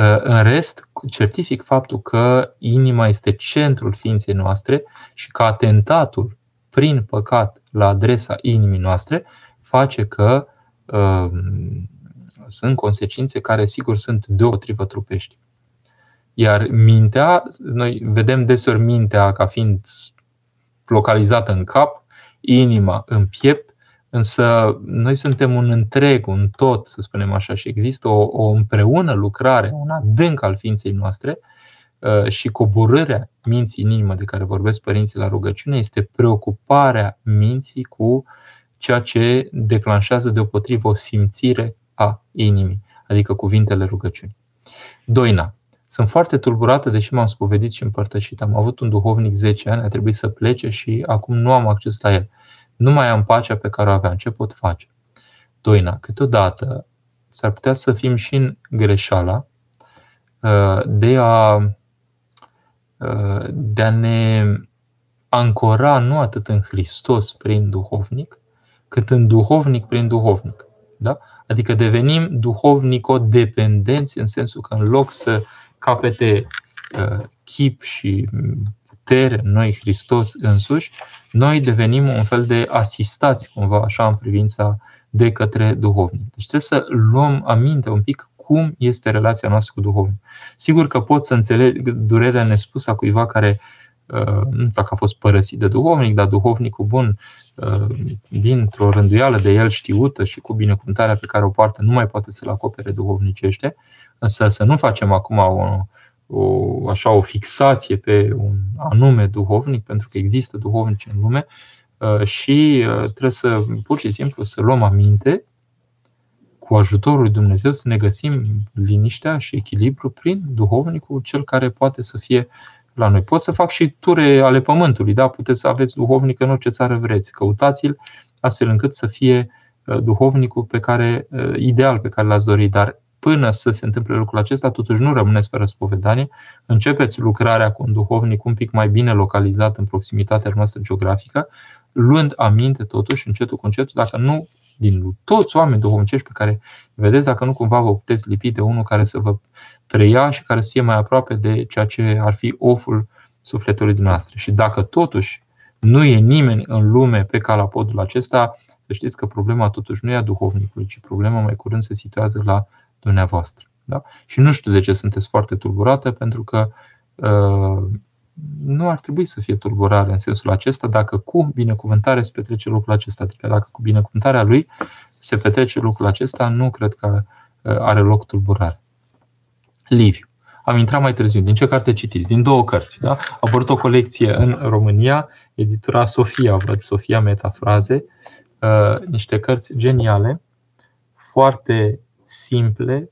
A: Uh, în rest, certific faptul că inima este centrul ființei noastre și că atentatul prin păcat la adresa inimii noastre face că uh, sunt consecințe care, sigur, sunt deopotrivă trupești. Iar mintea, noi vedem deseori mintea ca fiind localizată în cap, inima în piept, însă noi suntem un întreg, un tot, să spunem așa, și există o, o împreună lucrare, un adânc al ființei noastre uh, și coborârea minții în inimă de care vorbesc părinții la rugăciune este preocuparea minții cu ceea ce declanșează deopotrivă o simțire a inimii, adică cuvintele rugăciunii. Doina. Sunt foarte tulburată, deși m-am spovedit și împărtășit. Am avut un duhovnic 10 ani, a trebuit să plece și acum nu am acces la el. Nu mai am pacea pe care o aveam. Ce pot face? Doina, câteodată s-ar putea să fim și în greșeala uh, de a, uh, de a ne ancora nu atât în Hristos prin duhovnic, cât în duhovnic prin duhovnic. Da? Adică devenim duhovnico-dependenți în sensul că în loc să capete uh, chip și putere în noi Hristos însuși, noi devenim un fel de asistați cumva așa în privința de către duhovnic. Deci trebuie să luăm aminte un pic cum este relația noastră cu duhovnic. Sigur că pot să înțeleg durerea nespusă a cuiva care uh, nu știu dacă a fost părăsit de duhovnic, dar duhovnicul bun, uh, dintr-o rânduială de el știută și cu binecuvântarea pe care o poartă, nu mai poate să-l acopere duhovnicește, însă să nu facem acum o, o, așa, o fixație pe un anume duhovnic, pentru că există duhovnici în lume uh, și uh, trebuie să pur și simplu să luăm aminte cu ajutorul lui Dumnezeu să ne găsim liniștea și echilibru prin duhovnicul, cel care poate să fie la noi. Pot să fac și ture ale pământului, da? puteți să aveți duhovnic în orice țară vreți. Căutați-l astfel încât să fie uh, duhovnicul pe care, ideal pe care l-ați dori, dar până să se întâmple lucrul acesta, totuși nu rămâneți fără spovedanie, începeți lucrarea cu un duhovnic un pic mai bine localizat în proximitatea noastră geografică, luând aminte totuși, încetul cu încetul, dacă nu din toți oameni duhovnicești pe care vedeți, dacă nu cumva vă puteți lipi de unul care să vă preia și care să fie mai aproape de ceea ce ar fi oful sufletului dumneavoastră. Și dacă totuși nu e nimeni în lume pe calapodul acesta, să știți că problema totuși nu e a duhovnicului, ci problema mai curând se situează la dumneavoastră. Da? Și nu știu de ce sunteți foarte tulburată, pentru că uh, nu ar trebui să fie tulburare în sensul acesta dacă cu binecuvântare se petrece lucrul acesta. Adică dacă cu binecuvântarea lui se petrece lucrul acesta, nu cred că uh, are loc tulburare. Liviu. Am intrat mai târziu. Din ce carte citiți? Din două cărți. Da? A apărut o colecție în România, editura Sofia, văd, Sofia Metafraze, uh, niște cărți geniale, foarte simple,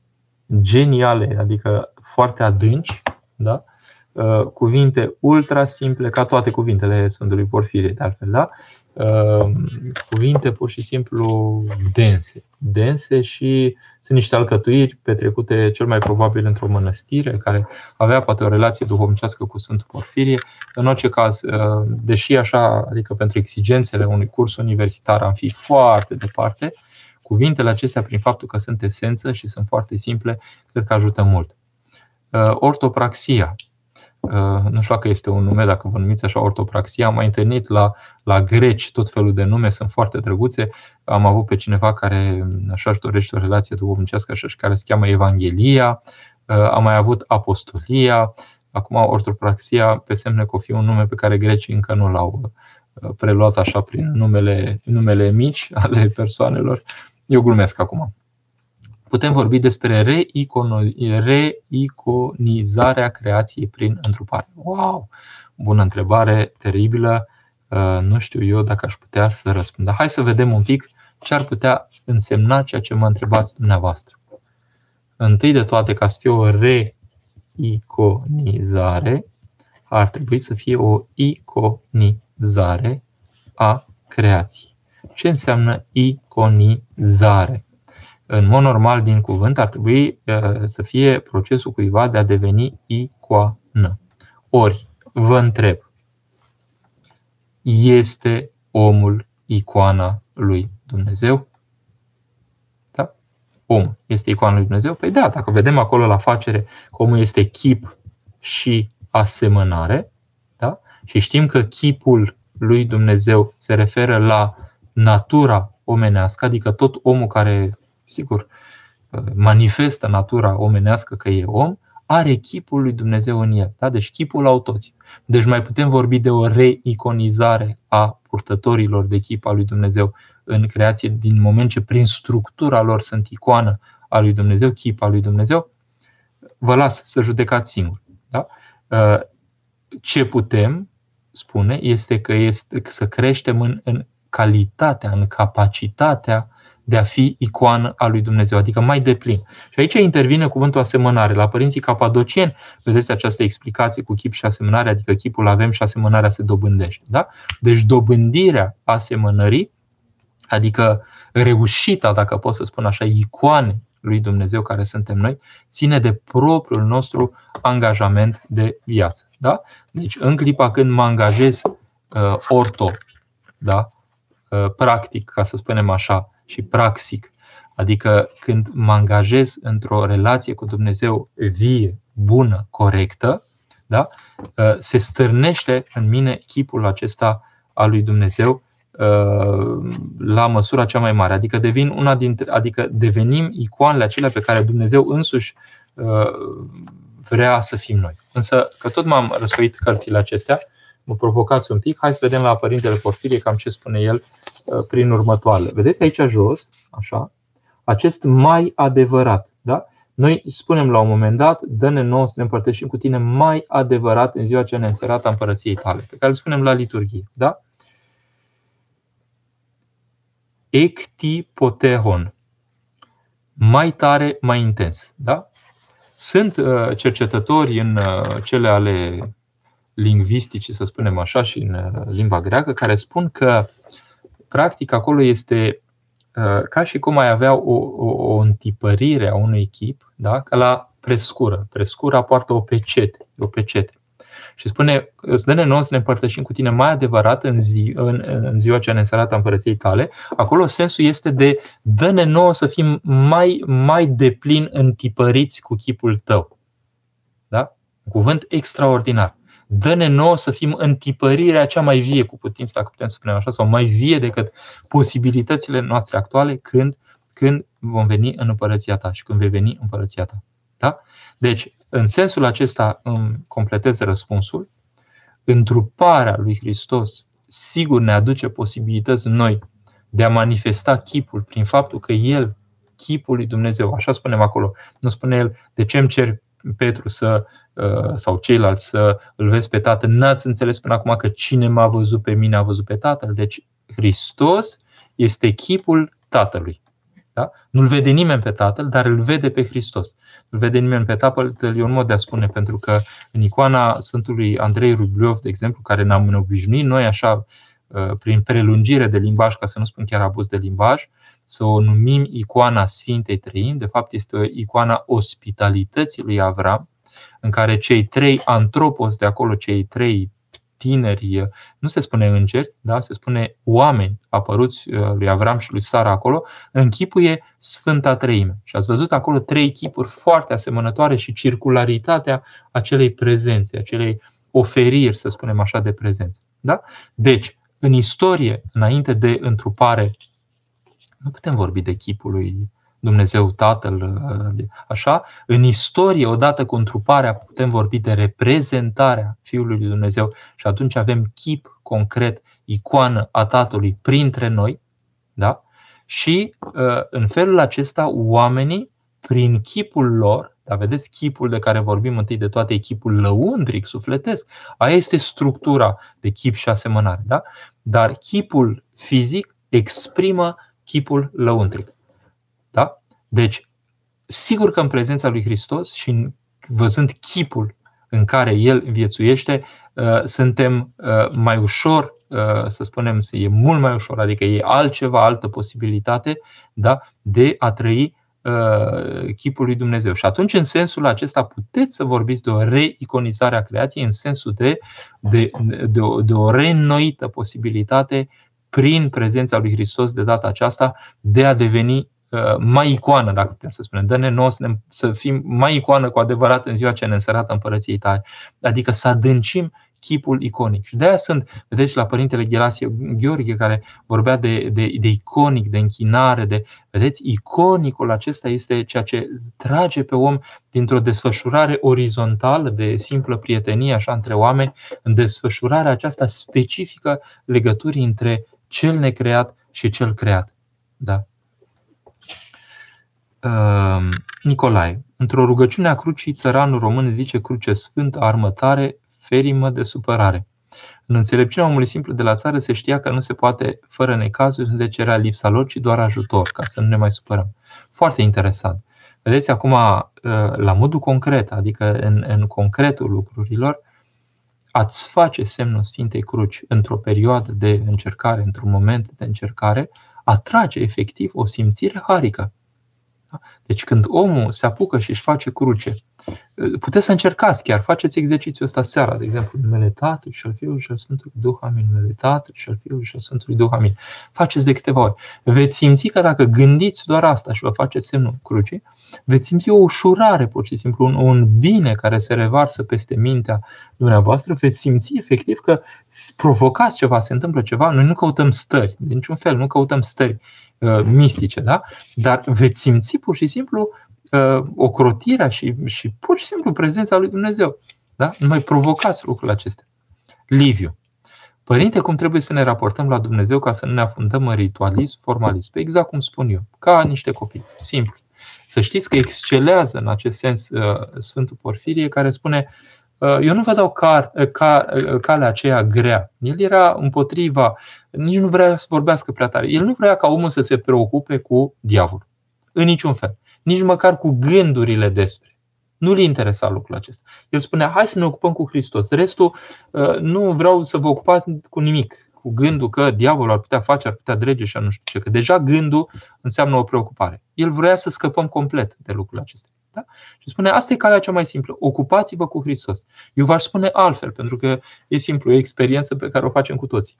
A: geniale, adică foarte adânci, da? Uh, cuvinte ultra simple, ca toate cuvintele Sfântului Porfirie, de altfel, da? uh, cuvinte pur și simplu dense. Dense și sunt niște alcătuiri petrecute cel mai probabil într-o mănăstire care avea poate o relație duhovnicească cu Sfântul Porfirie. În orice caz, uh, deși așa, adică pentru exigențele unui curs universitar am fi foarte departe, cuvintele acestea, prin faptul că sunt esență și sunt foarte simple, cred că ajută mult. Uh, ortopraxia. Uh, nu știu dacă este un nume, dacă vă numiți așa, ortopraxia. Am mai întâlnit la, la greci tot felul de nume, sunt foarte drăguțe. Am avut pe cineva care așa își dorește o relație duhovnicească așa și care se cheamă Evanghelia. Uh, am mai avut apostolia. Acum ortopraxia pe semne că o fi un nume pe care grecii încă nu l-au preluat așa prin numele, numele mici ale persoanelor. Eu glumesc acum putem vorbi despre reiconizarea creației prin întrupare. Wow! Bună întrebare, teribilă. Uh, nu știu eu dacă aș putea să răspund. Dar hai să vedem un pic ce ar putea însemna ceea ce mă întrebați dumneavoastră. Întâi de toate, ca să fie o reiconizare, ar trebui să fie o iconizare a creației. Ce înseamnă iconizare? în mod normal din cuvânt ar trebui uh, să fie procesul cuiva de a deveni icoană. Ori, vă întreb, este omul icoana lui Dumnezeu? Da? Om este icoana lui Dumnezeu? Păi da, dacă vedem acolo la facere că omul este chip și asemănare, da? și știm că chipul lui Dumnezeu se referă la natura omenească, adică tot omul care sigur, manifestă natura omenească că e om, are chipul lui Dumnezeu în el. Da? Deci chipul au toți. Deci mai putem vorbi de o reiconizare a purtătorilor de chip al lui Dumnezeu în creație din moment ce prin structura lor sunt icoană a lui Dumnezeu, chip al lui Dumnezeu. Vă las să judecați singur. Da? Ce putem spune este că este să creștem în, în calitatea, în capacitatea de a fi icoană a lui Dumnezeu, adică mai deplin. Și aici intervine cuvântul asemănare. La părinții capadocieni vedeți această explicație cu chip și asemănare, adică chipul avem și asemănarea se dobândește. Da? Deci dobândirea asemănării, adică reușita, dacă pot să spun așa, icoane lui Dumnezeu care suntem noi, ține de propriul nostru angajament de viață. Da? Deci în clipa când mă angajez uh, orto, da? Uh, practic, ca să spunem așa, și praxic. Adică când mă angajez într-o relație cu Dumnezeu vie, bună, corectă, da? Uh, se stârnește în mine chipul acesta al lui Dumnezeu uh, la măsura cea mai mare. Adică, devin una dintre, adică devenim icoanele acelea pe care Dumnezeu însuși uh, vrea să fim noi. Însă, că tot m-am răsfoit cărțile acestea, mă provocați un pic, hai să vedem la Părintele Porfirie cam ce spune el uh, prin următoarele. Vedeți aici jos, așa, acest mai adevărat. Da? Noi spunem la un moment dat, dă-ne nouă să ne împărtășim cu tine mai adevărat în ziua cea neînserată a împărăției tale, pe care îl spunem la liturghie. Da? Ectipotehon. Mai tare, mai intens. Da? Sunt uh, cercetători în uh, cele ale lingvistici, să spunem așa, și în uh, limba greacă, care spun că practic acolo este uh, ca și cum ai avea o, o, o întipărire a unui chip, da? ca la prescură. Prescura poartă o pecete, o pecete. Și spune, îți dă nouă să ne împărtășim cu tine mai adevărat în, zi, în, în ziua cea neînserată a împărăției tale. Acolo sensul este de dă-ne nouă să fim mai, mai deplin întipăriți cu chipul tău. Da? Un cuvânt extraordinar dă-ne nouă să fim în tipărirea cea mai vie cu putință, dacă putem să spunem așa, sau mai vie decât posibilitățile noastre actuale când, când vom veni în împărăția ta și când vei veni în împărăția ta. Da? Deci, în sensul acesta îmi completez răspunsul. Întruparea lui Hristos sigur ne aduce posibilități noi de a manifesta chipul prin faptul că El, chipul lui Dumnezeu, așa spunem acolo, nu spune El, de ce îmi cer Petru să, uh, sau ceilalți să îl vezi pe Tatăl, n-ați înțeles până acum că cine m-a văzut pe mine a văzut pe Tatăl. Deci Hristos este chipul Tatălui. Da? Nu-l vede nimeni pe Tatăl, dar îl vede pe Hristos. Nu-l vede nimeni pe Tatăl, e un mod de a spune, pentru că în icoana Sfântului Andrei Rubliov, de exemplu, care ne-am obișnuit noi așa prin prelungire de limbaj, ca să nu spun chiar abuz de limbaj, să o numim icoana Sfintei Trăim. De fapt, este o icoana ospitalității lui Avram, în care cei trei antropos de acolo, cei trei tineri, nu se spune îngeri, da? se spune oameni apăruți uh, lui Avram și lui Sara acolo, închipuie Sfânta Treime. Și ați văzut acolo trei chipuri foarte asemănătoare și circularitatea acelei prezențe, acelei oferiri, să spunem așa, de prezență. Da? Deci, în istorie, înainte de întrupare, nu putem vorbi de chipul lui Dumnezeu Tatăl, uh, așa, în istorie, odată cu întruparea, putem vorbi de reprezentarea Fiului lui Dumnezeu și atunci avem chip concret, icoană a Tatălui printre noi, da? Și uh, în felul acesta oamenii, prin chipul lor, dar vedeți chipul de care vorbim întâi de toate, chipul lăuntric, sufletesc, aia este structura de chip și asemănare, da? Dar chipul fizic exprimă chipul lăuntric. Da? Deci, sigur că în prezența lui Hristos și văzând chipul în care El viețuiește, uh, suntem uh, mai ușor, uh, să spunem, e mult mai ușor, adică e altceva, altă posibilitate da? de a trăi chipul lui Dumnezeu. Și atunci, în sensul acesta, puteți să vorbiți de o reiconizare a creației, în sensul de, de, de, o, de o reînnoită posibilitate prin prezența lui Hristos de data aceasta de a deveni Uh, mai icoană, dacă putem să spunem. Dă-ne nouă să, ne, să fim mai icoană cu adevărat în ziua ce ne însărată împărăției tale. Adică să adâncim chipul iconic. Și de aia sunt, vedeți, la Părintele Ghelasie Gheorghe, care vorbea de, de, de iconic, de închinare, de, vedeți, iconicul acesta este ceea ce trage pe om dintr-o desfășurare orizontală de simplă prietenie, așa, între oameni, în desfășurarea aceasta specifică legăturii între cel necreat și cel creat. Da? Ehm, Nicolae, într-o rugăciune a crucii, țăranul român zice cruce sfântă, armătare, ferimă de supărare. În înțelepciunea omului simplu de la țară se știa că nu se poate, fără necazuri, de cerea lipsa lor, ci doar ajutor, ca să nu ne mai supărăm. Foarte interesant. Vedeți, acum, la modul concret, adică în, în concretul lucrurilor, ați face semnul Sfintei Cruci într-o perioadă de încercare, într-un moment de încercare, atrage efectiv o simțire harică. Da? Deci când omul se apucă și își face cruce, puteți să încercați chiar, faceți exercițiul ăsta seara, de exemplu, numele Tatălui și al Fiului și al Sfântului Duh, amin, numele Tatălui și al Fiului și al Sfântului Duh, amin. Faceți de câteva ori. Veți simți că dacă gândiți doar asta și vă faceți semnul crucii, veți simți o ușurare, pur și simplu, un, un bine care se revarsă peste mintea dumneavoastră, veți simți efectiv că provocați ceva, se întâmplă ceva, noi nu căutăm stări, de niciun fel, nu căutăm stări Uh, mistice, da? dar veți simți pur și simplu uh, ocrotirea și, și pur și simplu prezența lui Dumnezeu. Da? Nu mai provocați lucrurile acestea. Liviu. Părinte, cum trebuie să ne raportăm la Dumnezeu ca să nu ne afundăm în ritualism, formalism? Pe exact cum spun eu, ca niște copii, simplu. Să știți că excelează în acest sens uh, Sfântul Porfirie, care spune Uh, eu nu vă dau car, uh, car, uh, calea aceea grea. El era împotriva, nici nu vrea să vorbească prea tare. El nu vrea ca omul să se preocupe cu diavolul. În niciun fel. Nici măcar cu gândurile despre. Nu-l interesa lucrul acesta. El spunea, hai să ne ocupăm cu Hristos. Restul, nu vreau să vă ocupați cu nimic. Cu gândul că diavolul ar putea face, ar putea drege și nu știu ce. Că deja gândul înseamnă o preocupare. El vrea să scăpăm complet de lucrul acesta. Da? Și spune, asta e calea cea mai simplă. Ocupați-vă cu Hristos. Eu v-aș spune altfel, pentru că e simplu, e o experiență pe care o facem cu toții.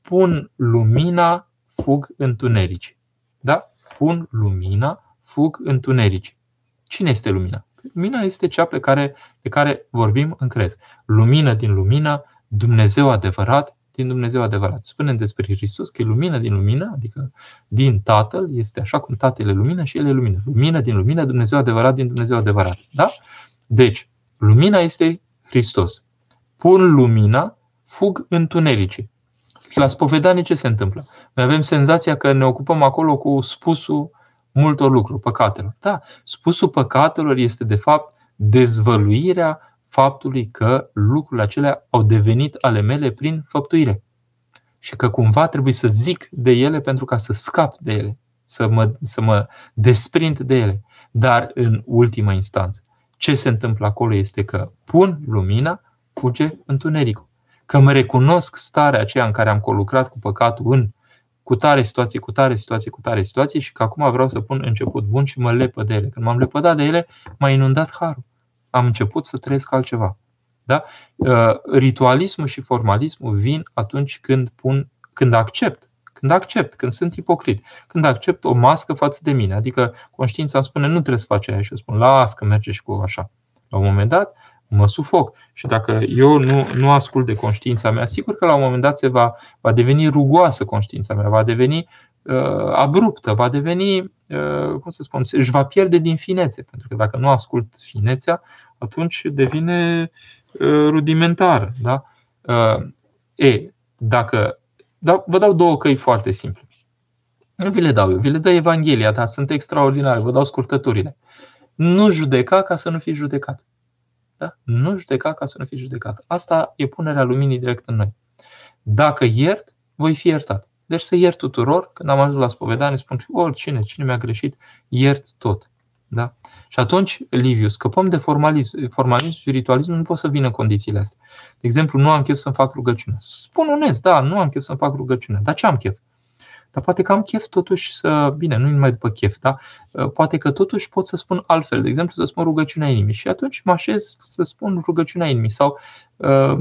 A: Pun lumina, fug întunerici. Da? Pun lumina, fug întunerici. Cine este lumina? Lumina este cea pe care, de care vorbim în crez. Lumină din lumină, Dumnezeu adevărat, din Dumnezeu adevărat. Spunem despre Hristos că e lumină din lumină, adică din Tatăl, este așa cum Tatăl e lumină și El e lumină. Lumină din lumină, Dumnezeu adevărat din Dumnezeu adevărat. Da? Deci, lumina este Hristos. Pun lumina, fug întunericii. Și la spovedanie ce se întâmplă? Noi avem senzația că ne ocupăm acolo cu spusul multor lucruri, păcatelor. Da, spusul păcatelor este de fapt dezvăluirea faptului că lucrurile acelea au devenit ale mele prin făptuire. Și că cumva trebuie să zic de ele pentru ca să scap de ele, să mă, să mă desprind de ele. Dar în ultima instanță, ce se întâmplă acolo este că pun lumina, fuge întunericul. că îmi recunosc starea aceea în care am colucrat cu păcatul în cu tare situație, cu tare situație, cu tare situație și că acum vreau să pun început bun și mă lepă de ele. Când m-am lepădat de ele, m-a inundat harul. Am început să trăiesc altceva. Da? Uh, ritualismul și formalismul vin atunci când, pun, când accept când accept, când sunt ipocrit, când accept o mască față de mine. Adică conștiința îmi spune nu trebuie să faci aia și eu spun las că merge și cu așa. La un moment dat mă sufoc. Și dacă eu nu, nu ascult de conștiința mea, sigur că la un moment dat se va, va deveni rugoasă conștiința mea, va deveni uh, abruptă, va deveni, uh, cum să spun, își va pierde din finețe. Pentru că dacă nu ascult finețea, atunci devine uh, rudimentară. Da? Uh, e, dacă da, vă dau două căi foarte simple. Nu vi le dau eu, vi le dă Evanghelia, dar sunt extraordinare, vă dau scurtăturile. Nu judeca ca să nu fii judecat. Da? Nu judeca ca să nu fii judecat. Asta e punerea luminii direct în noi. Dacă iert, voi fi iertat. Deci să iert tuturor, când am ajuns la spovedanie, spun oricine, cine mi-a greșit, iert tot. Da? Și atunci, Liviu, scăpăm de formalism. Formalism și ritualism nu pot să vină în condițiile astea. De exemplu, nu am chef să-mi fac rugăciune. Spun onest, da, nu am chef să-mi fac rugăciune. Dar ce am chef? Dar poate că am chef totuși să, bine, nu numai după chef, da? Poate că totuși pot să spun altfel, de exemplu să spun rugăciunea inimii și atunci mă așez să spun rugăciunea inimii sau uh,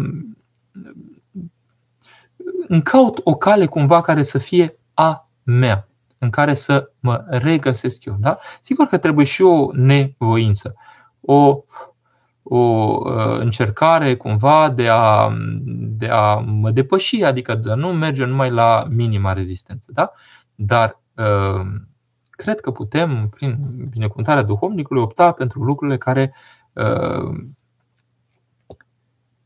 A: încaut o cale cumva care să fie a mea în care să mă regăsesc eu. Da? Sigur că trebuie și o nevoință, o, o uh, încercare cumva de a, de a mă depăși, adică de a nu merge numai la minima rezistență. Da? Dar uh, cred că putem, prin binecuvântarea duhovnicului, opta pentru lucrurile care, uh,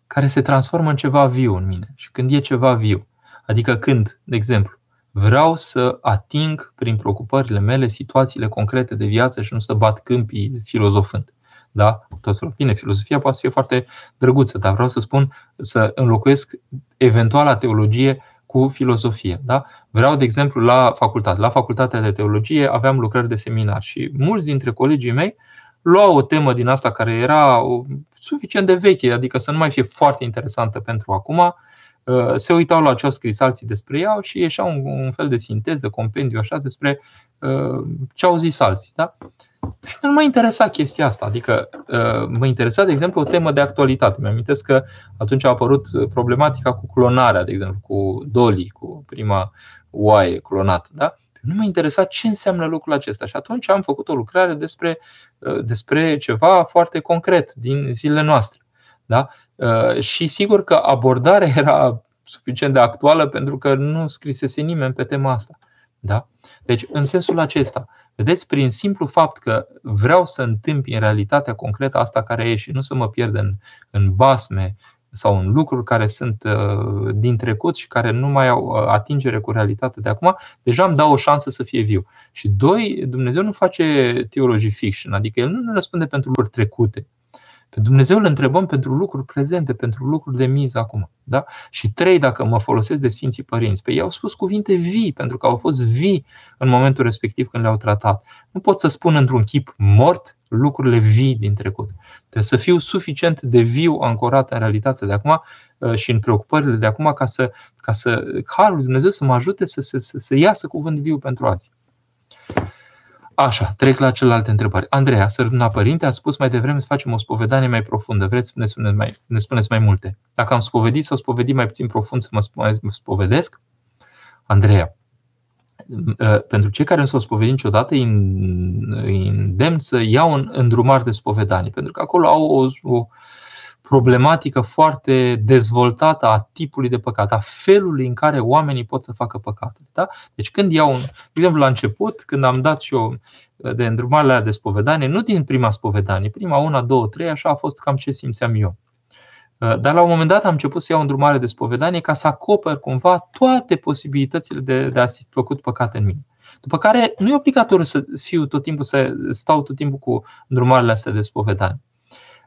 A: care se transformă în ceva viu în mine. Și când e ceva viu, adică când, de exemplu, Vreau să ating prin preocupările mele situațiile concrete de viață și nu să bat câmpii filozofând. Da? Tot felul. Bine, filozofia poate să fie foarte drăguță, dar vreau să spun să înlocuiesc eventuala teologie cu filozofie. Da? Vreau, de exemplu, la facultate. La facultatea de teologie aveam lucrări de seminar și mulți dintre colegii mei luau o temă din asta care era suficient de veche, adică să nu mai fie foarte interesantă pentru acum, Uh, se uitau la ce au scris alții despre ea și ieșea un, un fel de sinteză, compendiu așa despre uh, ce au zis alții. Da? Nu mă interesa chestia asta, adică uh, mă interesa, de exemplu, o temă de actualitate. Mi-am că atunci a apărut problematica cu clonarea, de exemplu, cu Dolly, cu prima oaie clonată. Da? Nu mă interesa ce înseamnă lucrul acesta și atunci am făcut o lucrare despre, despre ceva foarte concret din zilele noastre. Da? Uh, și sigur că abordarea era suficient de actuală pentru că nu scrisese nimeni pe tema asta. Da? Deci, în sensul acesta, vedeți, prin simplu fapt că vreau să întâmpi în realitatea concretă asta care e și nu să mă pierd în, în basme sau în lucruri care sunt uh, din trecut și care nu mai au uh, atingere cu realitatea de acum, deja îmi dau o șansă să fie viu. Și doi, Dumnezeu nu face teologie fiction, adică El nu ne răspunde pentru lucruri trecute, pe Dumnezeu îl întrebăm pentru lucruri prezente, pentru lucruri de miză acum. Da? Și trei, dacă mă folosesc de Sfinții Părinți, pe ei au spus cuvinte vii, pentru că au fost vii în momentul respectiv când le-au tratat. Nu pot să spun într-un chip mort lucrurile vii din trecut. Trebuie să fiu suficient de viu ancorat în realitatea de acum uh, și în preocupările de acum ca să, ca să Harul lui Dumnezeu să mă ajute să, să, să, să iasă cuvânt viu pentru azi. Așa, trec la celelalte întrebări. Andreea, Sărâna Părinte, a spus mai devreme să facem o spovedanie mai profundă. Vreți să ne spuneți mai, ne spuneți mai multe? Dacă am spovedit sau spovedit mai puțin profund să mă spovedesc? Andreea, ă, pentru cei care nu s-au spovedit niciodată, îi îndemn să iau un îndrumar de spovedanie, pentru că acolo au o, o problematică foarte dezvoltată a tipului de păcat, a felului în care oamenii pot să facă păcatele. Da? Deci când iau, un, de exemplu, la început, când am dat și eu uh, de îndrumarea de spovedanie, nu din prima spovedanie, prima una, două, trei, așa a fost cam ce simțeam eu. Uh, dar la un moment dat am început să iau îndrumare de spovedanie ca să acoper cumva toate posibilitățile de, de a fi făcut păcate în mine. După care nu e obligatoriu să fiu tot timpul, să stau tot timpul cu îndrumarele astea de spovedanie.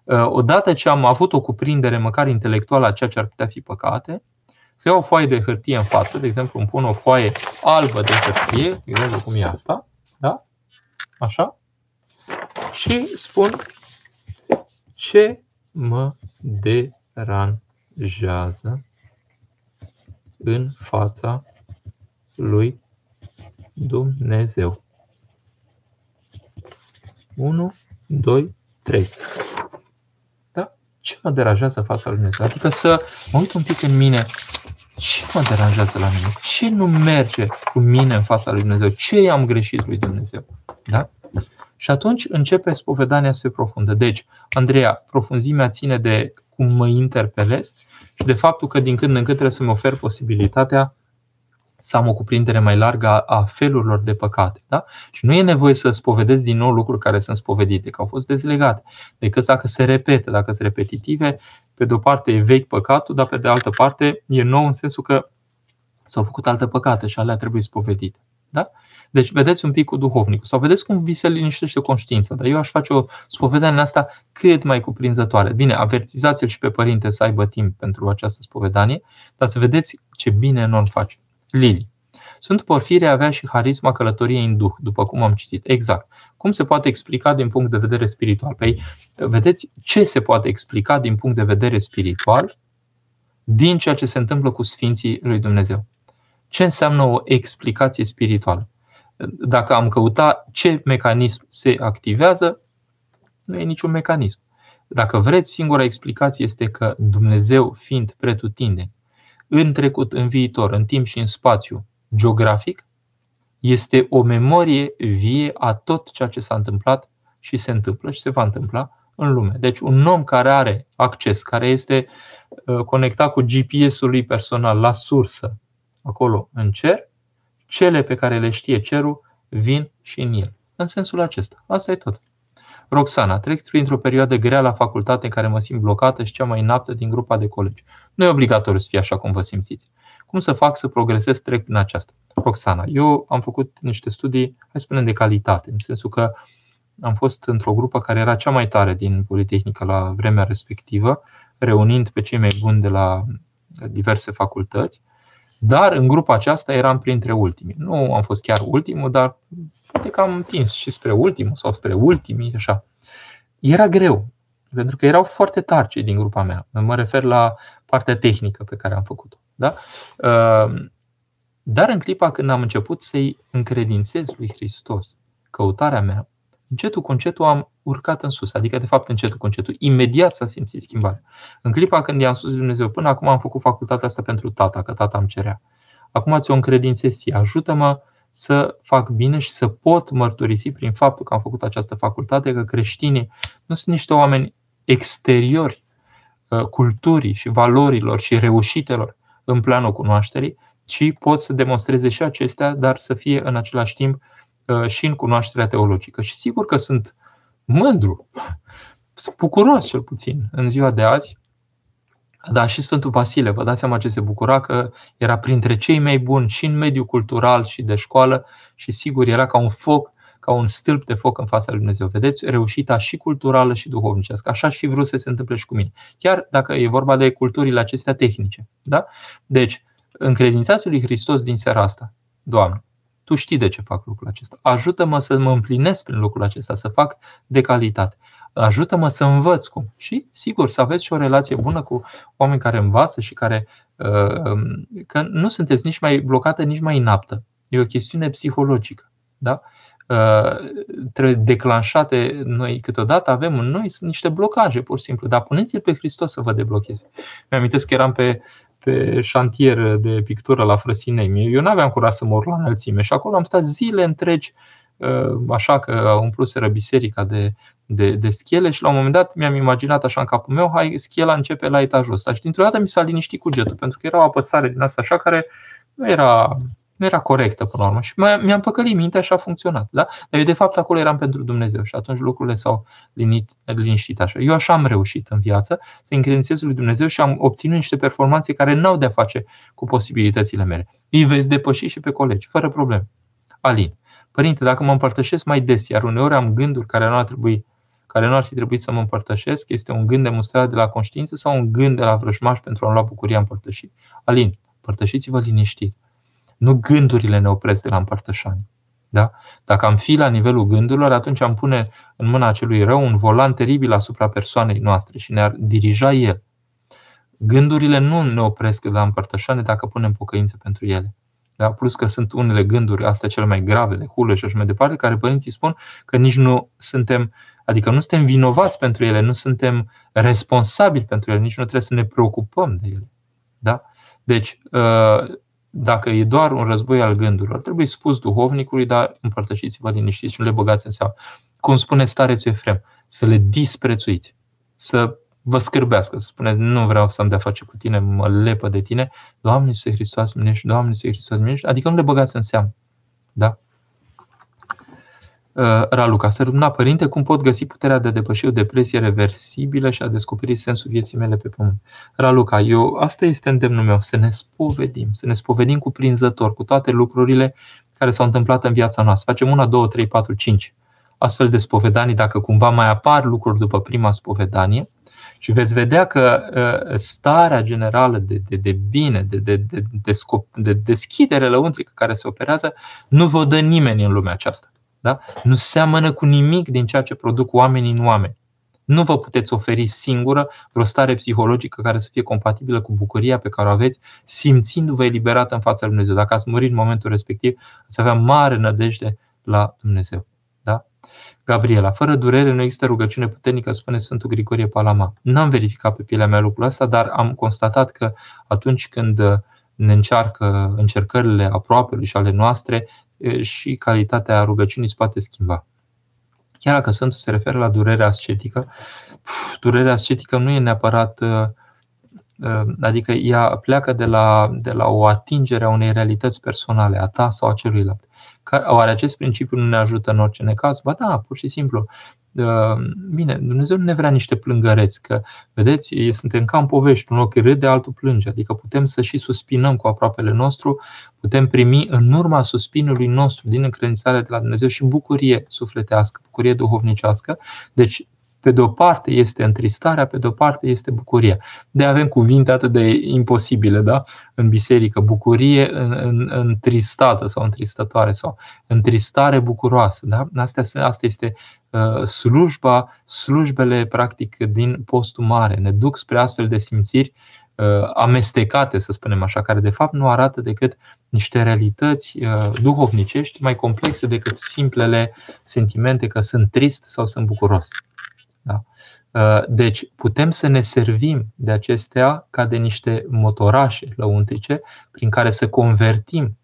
A: Uh, odată ce am avut o cuprindere măcar intelectuală a ceea ce ar putea fi păcate, să iau o foaie de hârtie în față, de exemplu îmi pun o foaie albă de hârtie, de exemplu cum e asta, da? Așa? Și spun ce mă deranjează în fața lui Dumnezeu. 1, 2, 3. Da? Ce mă deranjează fața lui Dumnezeu? Adică să mă uit un pic în mine. Ce mă deranjează la mine? Ce nu merge cu mine în fața lui Dumnezeu? Ce i-am greșit lui Dumnezeu? Da? Și atunci începe spovedania să se profundă. Deci, Andreea, profunzimea ține de cum mă interpelez și de faptul că din când în când trebuie să-mi ofer posibilitatea să am o cuprindere mai largă a felurilor de păcate. Da? Și nu e nevoie să spovedesc din nou lucruri care sunt spovedite, că au fost dezlegate. Decât dacă se repetă, dacă sunt repetitive, pe de o parte e vechi păcatul, dar pe de altă parte e nou în sensul că s-au făcut alte păcate și alea trebuie spovedite. Da? Deci vedeți un pic cu duhovnicul sau vedeți cum vi se liniștește conștiința. Dar eu aș face o spovedanie în asta cât mai cuprinzătoare. Bine, avertizați-l și pe părinte să aibă timp pentru această spovedanie, dar să vedeți ce bine nu-l face. Lili. Sunt Porfirie avea și harisma călătoriei în duh, după cum am citit. Exact. Cum se poate explica din punct de vedere spiritual? Păi, vedeți ce se poate explica din punct de vedere spiritual din ceea ce se întâmplă cu Sfinții lui Dumnezeu. Ce înseamnă o explicație spirituală? Dacă am căuta ce mecanism se activează, nu e niciun mecanism. Dacă vreți, singura explicație este că Dumnezeu, fiind pretutindeni, în trecut, în viitor, în timp și în spațiu geografic, este o memorie vie a tot ceea ce s-a întâmplat și se întâmplă și se va întâmpla în lume. Deci un om care are acces, care este uh, conectat cu GPS-ul lui personal la sursă, acolo în cer, cele pe care le știe cerul vin și în el. În sensul acesta. Asta e tot. Roxana, trec printr-o perioadă grea la facultate în care mă simt blocată și cea mai înaptă din grupa de colegi. Nu e obligatoriu să fie așa cum vă simțiți. Cum să fac să progresez trec prin aceasta? Roxana, eu am făcut niște studii, hai să spunem, de calitate, în sensul că am fost într-o grupă care era cea mai tare din Politehnică la vremea respectivă, reunind pe cei mai buni de la diverse facultăți dar în grupa aceasta eram printre ultimii. Nu am fost chiar ultimul, dar poate că am întins și spre ultimul sau spre ultimii, așa. Era greu, pentru că erau foarte tari cei din grupa mea. Mă refer la partea tehnică pe care am făcut-o. Da? Ehm, dar în clipa când am început să-i încredințez lui Hristos căutarea mea, încetul cu încetul am urcat în sus. Adică, de fapt, încetul cu încetul. Imediat s-a simțit schimbarea. În clipa când i-am spus Dumnezeu, până acum am făcut facultatea asta pentru tata, că tata îmi cerea. Acum ți-o încredințez ție. Ajută-mă să fac bine și să pot mărturisi prin faptul că am făcut această facultate că creștinii nu sunt niște oameni exteriori uh, culturii și valorilor și reușitelor în planul cunoașterii, ci pot să demonstreze și acestea, dar să fie în același timp uh, și în cunoașterea teologică. Și sigur că sunt mândru, sunt bucuros cel puțin în ziua de azi. Da, și Sfântul Vasile, vă dați seama ce se bucura că era printre cei mai buni și în mediul cultural și de școală și sigur era ca un foc, ca un stâlp de foc în fața lui Dumnezeu. Vedeți, reușita și culturală și duhovnicească. Așa și vrut să se întâmple și cu mine. Chiar dacă e vorba de culturile acestea tehnice. Da? Deci, încredințați lui Hristos din seara asta, Doamne, tu știi de ce fac lucrul acesta. Ajută-mă să mă împlinesc prin lucrul acesta, să fac de calitate. Ajută-mă să învăț cum. Și, sigur, să aveți și o relație bună cu oameni care învață și care. Uh, um, că nu sunteți nici mai blocată, nici mai inaptă. E o chestiune psihologică. Da? Uh, trebuie declanșate noi câteodată avem în noi sunt niște blocaje pur și simplu, dar puneți-l pe Hristos să vă deblocheze. Mi-am că eram pe pe șantier de pictură la Frăsinei. Eu nu aveam curaj să mor la înălțime și acolo am stat zile întregi uh, așa că umpluseră biserica de, de, de schele și la un moment dat mi-am imaginat așa în capul meu, hai, schela începe la etajul ăsta și dintr-o dată mi s-a liniștit cugetul pentru că era o apăsare din asta așa care nu era nu era corectă până la urmă. Și mi-am păcălit mintea și a funcționat. Da? Dar eu de fapt acolo eram pentru Dumnezeu și atunci lucrurile s-au liniștit așa. Eu așa am reușit în viață să încredințez lui Dumnezeu și am obținut niște performanțe care n-au de-a face cu posibilitățile mele. Îi veți depăși și pe colegi, fără probleme. Alin. Părinte, dacă mă împărtășesc mai des, iar uneori am gânduri care nu ar trebui care nu ar fi trebuit să mă împărtășesc, este un gând demonstrat de la conștiință sau un gând de la vrăjmaș pentru a lua bucuria împărtășit. Alin, împărtășiți-vă liniștit. Nu gândurile ne opresc de la împărtășanie. Da? Dacă am fi la nivelul gândurilor, atunci am pune în mâna acelui rău un volan teribil asupra persoanei noastre și ne-ar dirija el. Gândurile nu ne opresc de la împărtășane dacă punem pocăință pentru ele. Da? Plus că sunt unele gânduri, astea cele mai grave, de hulă și așa mai departe, care părinții spun că nici nu suntem, adică nu suntem vinovați pentru ele, nu suntem responsabili pentru ele, nici nu trebuie să ne preocupăm de ele. Da? Deci, uh, dacă e doar un război al gândurilor, trebuie spus duhovnicului, dar împărtășiți-vă liniștiți și nu le băgați în seamă. Cum spune starețul Efrem, să le disprețuiți, să vă scârbească, să spuneți, nu vreau să am de-a face cu tine, mă lepă de tine, Doamne Iisuse Hristos, minești, Doamne Iisuse Hristos, minești, adică nu le băgați în seamă. Da? Uh, Raluca, să rămâna părinte, cum pot găsi puterea de a depăși o depresie reversibilă și a descoperi sensul vieții mele pe pământ? Raluca, eu, asta este îndemnul meu, să ne spovedim, să ne spovedim cuprinzător cu toate lucrurile care s-au întâmplat în viața noastră. Facem una, două, trei, patru, cinci astfel de spovedanii, dacă cumva mai apar lucruri după prima spovedanie, și veți vedea că uh, starea generală de, de, de bine, de, de, de, de, scop, de deschidere lăuntrică care se operează, nu vă dă nimeni în lumea aceasta. Da? Nu seamănă cu nimic din ceea ce produc oamenii în oameni. Nu vă puteți oferi singură vreo stare psihologică care să fie compatibilă cu bucuria pe care o aveți, simțindu-vă eliberată în fața lui Dumnezeu. Dacă ați murit în momentul respectiv, ați avea mare nădejde la Dumnezeu. Da? Gabriela, fără durere nu există rugăciune puternică, spune Sfântul Grigorie Palama. N-am verificat pe pielea mea lucrul ăsta, dar am constatat că atunci când ne încearcă încercările aproapelui și ale noastre, și calitatea rugăciunii se poate schimba. Chiar dacă Sfântul se referă la durerea ascetică, durerea ascetică nu e neapărat adică ea pleacă de la, de la o atingere a unei realități personale, a ta sau a celuilalt. Oare acest principiu nu ne ajută în orice necaz? Ba da, pur și simplu. Bine, Dumnezeu nu ne vrea niște plângăreți, că, vedeți, suntem ca în povești, un loc râde, altul plânge, adică putem să și suspinăm cu aproapele nostru, putem primi în urma suspinului nostru din încredințarea de la Dumnezeu și bucurie sufletească, bucurie duhovnicească. Deci pe de o parte este întristarea, pe de o parte este bucuria. De avem cuvinte atât de imposibile da? în biserică, bucurie întristată sau întristătoare sau întristare bucuroasă. Da? Asta, asta este uh, slujba, slujbele practic din postul mare. Ne duc spre astfel de simțiri uh, amestecate, să spunem așa, care de fapt nu arată decât niște realități uh, duhovnicești mai complexe decât simplele sentimente că sunt trist sau sunt bucuros. Da? Uh, deci putem să ne servim de acestea ca de niște motorașe lăuntrice prin care să convertim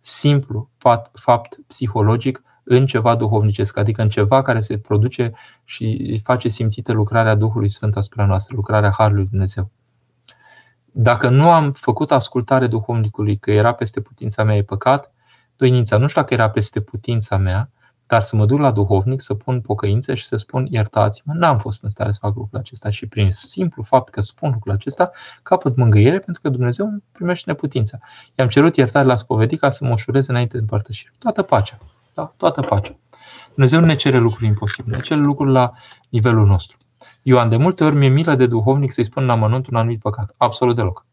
A: simplu fapt, fapt psihologic în ceva duhovnicesc, adică în ceva care se produce și face simțită lucrarea Duhului Sfânt asupra noastră, lucrarea Harului Dumnezeu. Dacă nu am făcut ascultare duhovnicului că era peste putința mea e păcat, doinința, nu știu dacă era peste putința mea, dar să mă duc la duhovnic, să pun pocăință și să spun iertați-mă, n-am fost în stare să fac lucrul acesta și prin simplu fapt că spun lucrul acesta, capăt mângâiere pentru că Dumnezeu îmi primește neputința. I-am cerut iertare la spovedit ca să mă ușureze înainte de împărtășire. Toată pacea. Da? Toată pacea. Dumnezeu nu ne cere lucruri imposibile, ne cere lucruri la nivelul nostru. Ioan, de multe ori mi-e milă de duhovnic să-i spun la mănunt un anumit păcat. Absolut deloc.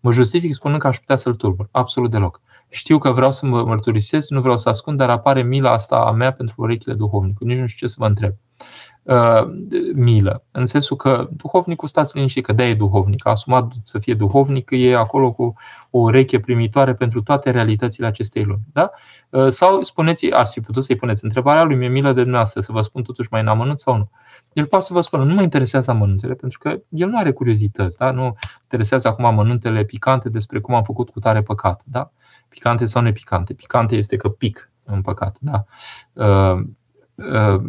A: Mă justific spunând că aș putea să-l turbur. Absolut deloc. Știu că vreau să mă mărturisesc, nu vreau să ascund, dar apare mila asta a mea pentru urechile duhovnicului. Nici nu știu ce să vă întreb. Uh, milă, în sensul că duhovnicul stați liniștit, că de e duhovnic, a asumat să fie duhovnic, e acolo cu o ureche primitoare pentru toate realitățile acestei lumi. Da? Uh, sau spuneți, ar fi putut să-i puneți întrebarea lui, mi-e milă de dumneavoastră, să vă spun totuși mai în amănunt sau nu. El poate să vă spună, nu mă interesează amănuntele, pentru că el nu are curiozități, da? nu interesează acum amănuntele picante despre cum am făcut cu tare păcat. Da? Picante sau nepicante. Picante este că pic în păcat. Da? Uh, uh,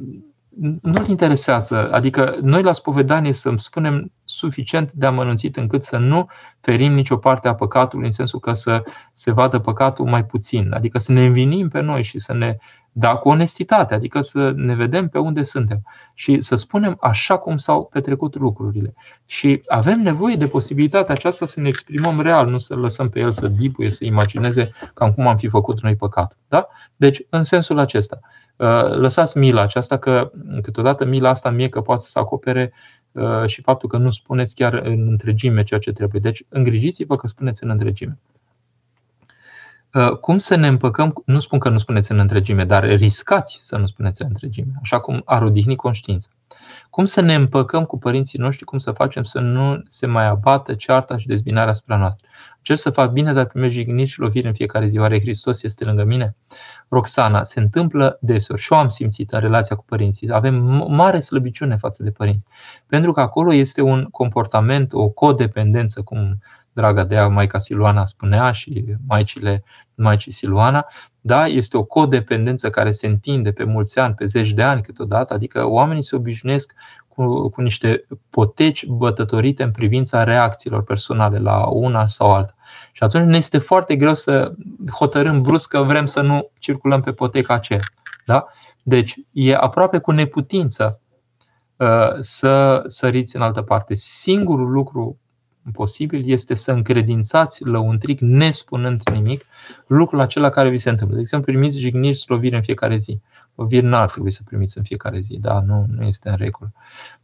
A: nu-l interesează. Adică noi la spovedanie să spunem suficient de amănunțit încât să nu ferim nicio parte a păcatului în sensul că să se vadă păcatul mai puțin. Adică să ne învinim pe noi și să ne da cu onestitate, adică să ne vedem pe unde suntem și să spunem așa cum s-au petrecut lucrurile. Și avem nevoie de posibilitatea aceasta să ne exprimăm real, nu să lăsăm pe el să dipuie, să imagineze cam cum am fi făcut noi păcat. Da? Deci, în sensul acesta, uh, lăsați mila aceasta că câteodată mila asta mie că poate să acopere uh, și faptul că nu spuneți chiar în întregime ceea ce trebuie. Deci îngrijiți-vă că spuneți în întregime. Uh, cum să ne împăcăm, nu spun că nu spuneți în întregime, dar riscați să nu spuneți în întregime, așa cum ar odihni conștiința. Cum Cum să ne împăcăm cu părinții noștri, cum să facem să nu se mai abată cearta și dezbinarea asupra noastră. Cer să fac bine, dar primești jigniri și loviri în fiecare zi. Oare Hristos este lângă mine? Roxana, se întâmplă deseori și eu am simțit în relația cu părinții. Avem mare slăbiciune față de părinți. Pentru că acolo este un comportament, o codependență, cum draga de ea, Maica Siluana spunea și maicile, maicii Siluana, da? este o codependență care se întinde pe mulți ani, pe zeci de ani câteodată, adică oamenii se obișnuiesc cu, cu niște poteci bătătorite în privința reacțiilor personale la una sau alta. Și atunci ne este foarte greu să hotărâm brusc că vrem să nu circulăm pe poteca aceea. Da? Deci e aproape cu neputință uh, să săriți în altă parte. Singurul lucru posibil este să încredințați lăuntric, nespunând nimic, lucrul acela care vi se întâmplă. De exemplu, primiți jigniri și loviri în fiecare zi. Loviri n-ar trebui să primiți în fiecare zi, da, nu, nu este în regulă.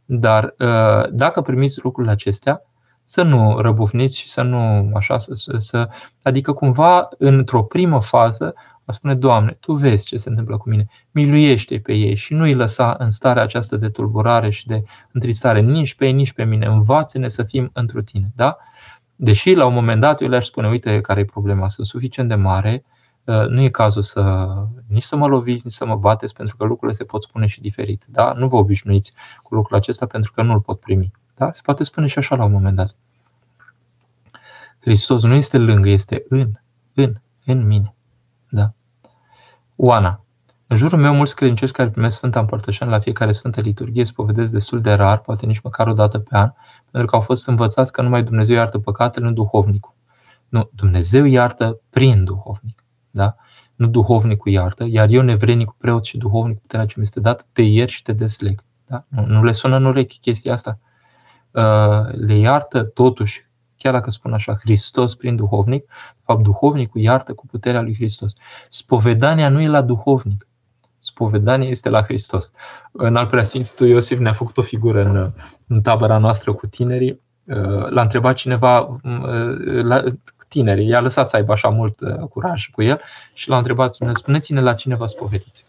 A: Dar uh, dacă primiți lucrurile acestea, să nu răbufniți și să nu așa, să, să, să adică cumva într-o primă fază va spune, Doamne, Tu vezi ce se întâmplă cu mine, miluiește pe ei și nu îi lăsa în starea aceasta de tulburare și de întristare, nici pe ei, nici pe mine, învață-ne să fim într Tine. Da? Deși la un moment dat eu le-aș spune, uite care e problema, sunt suficient de mare, uh, nu e cazul să nici să mă loviți, nici să mă bateți, pentru că lucrurile se pot spune și diferit. Da? Nu vă obișnuiți cu lucrul acesta pentru că nu îl pot primi. Da? Se poate spune și așa la un moment dat. Hristos nu este lângă, este în, în, în mine. Da. Oana. În jurul meu, mulți credincioși care primesc Sfânta Împărtășanie la fiecare Sfântă Liturghie spovedesc destul de rar, poate nici măcar o dată pe an, pentru că au fost învățați că numai Dumnezeu iartă păcatele, nu duhovnicul. Nu, Dumnezeu iartă prin duhovnic. Da? Nu duhovnicul iartă, iar eu, nevrenicul preot și duhovnic, puterea ce mi este dat, te iert și te desleg. Da? Nu, nu le sună în urechi chestia asta. Uh, le iartă totuși chiar dacă spun așa, Hristos prin duhovnic, de fapt duhovnicul iartă cu puterea lui Hristos. Spovedania nu e la duhovnic, spovedania este la Hristos. În al preasfințitul Iosif ne-a făcut o figură în, în tabăra noastră cu tinerii. L-a întrebat cineva, la, tinerii, i-a lăsat să aibă așa mult uh, curaj cu el și l-a întrebat, spuneți-ne la cine vă spovediți.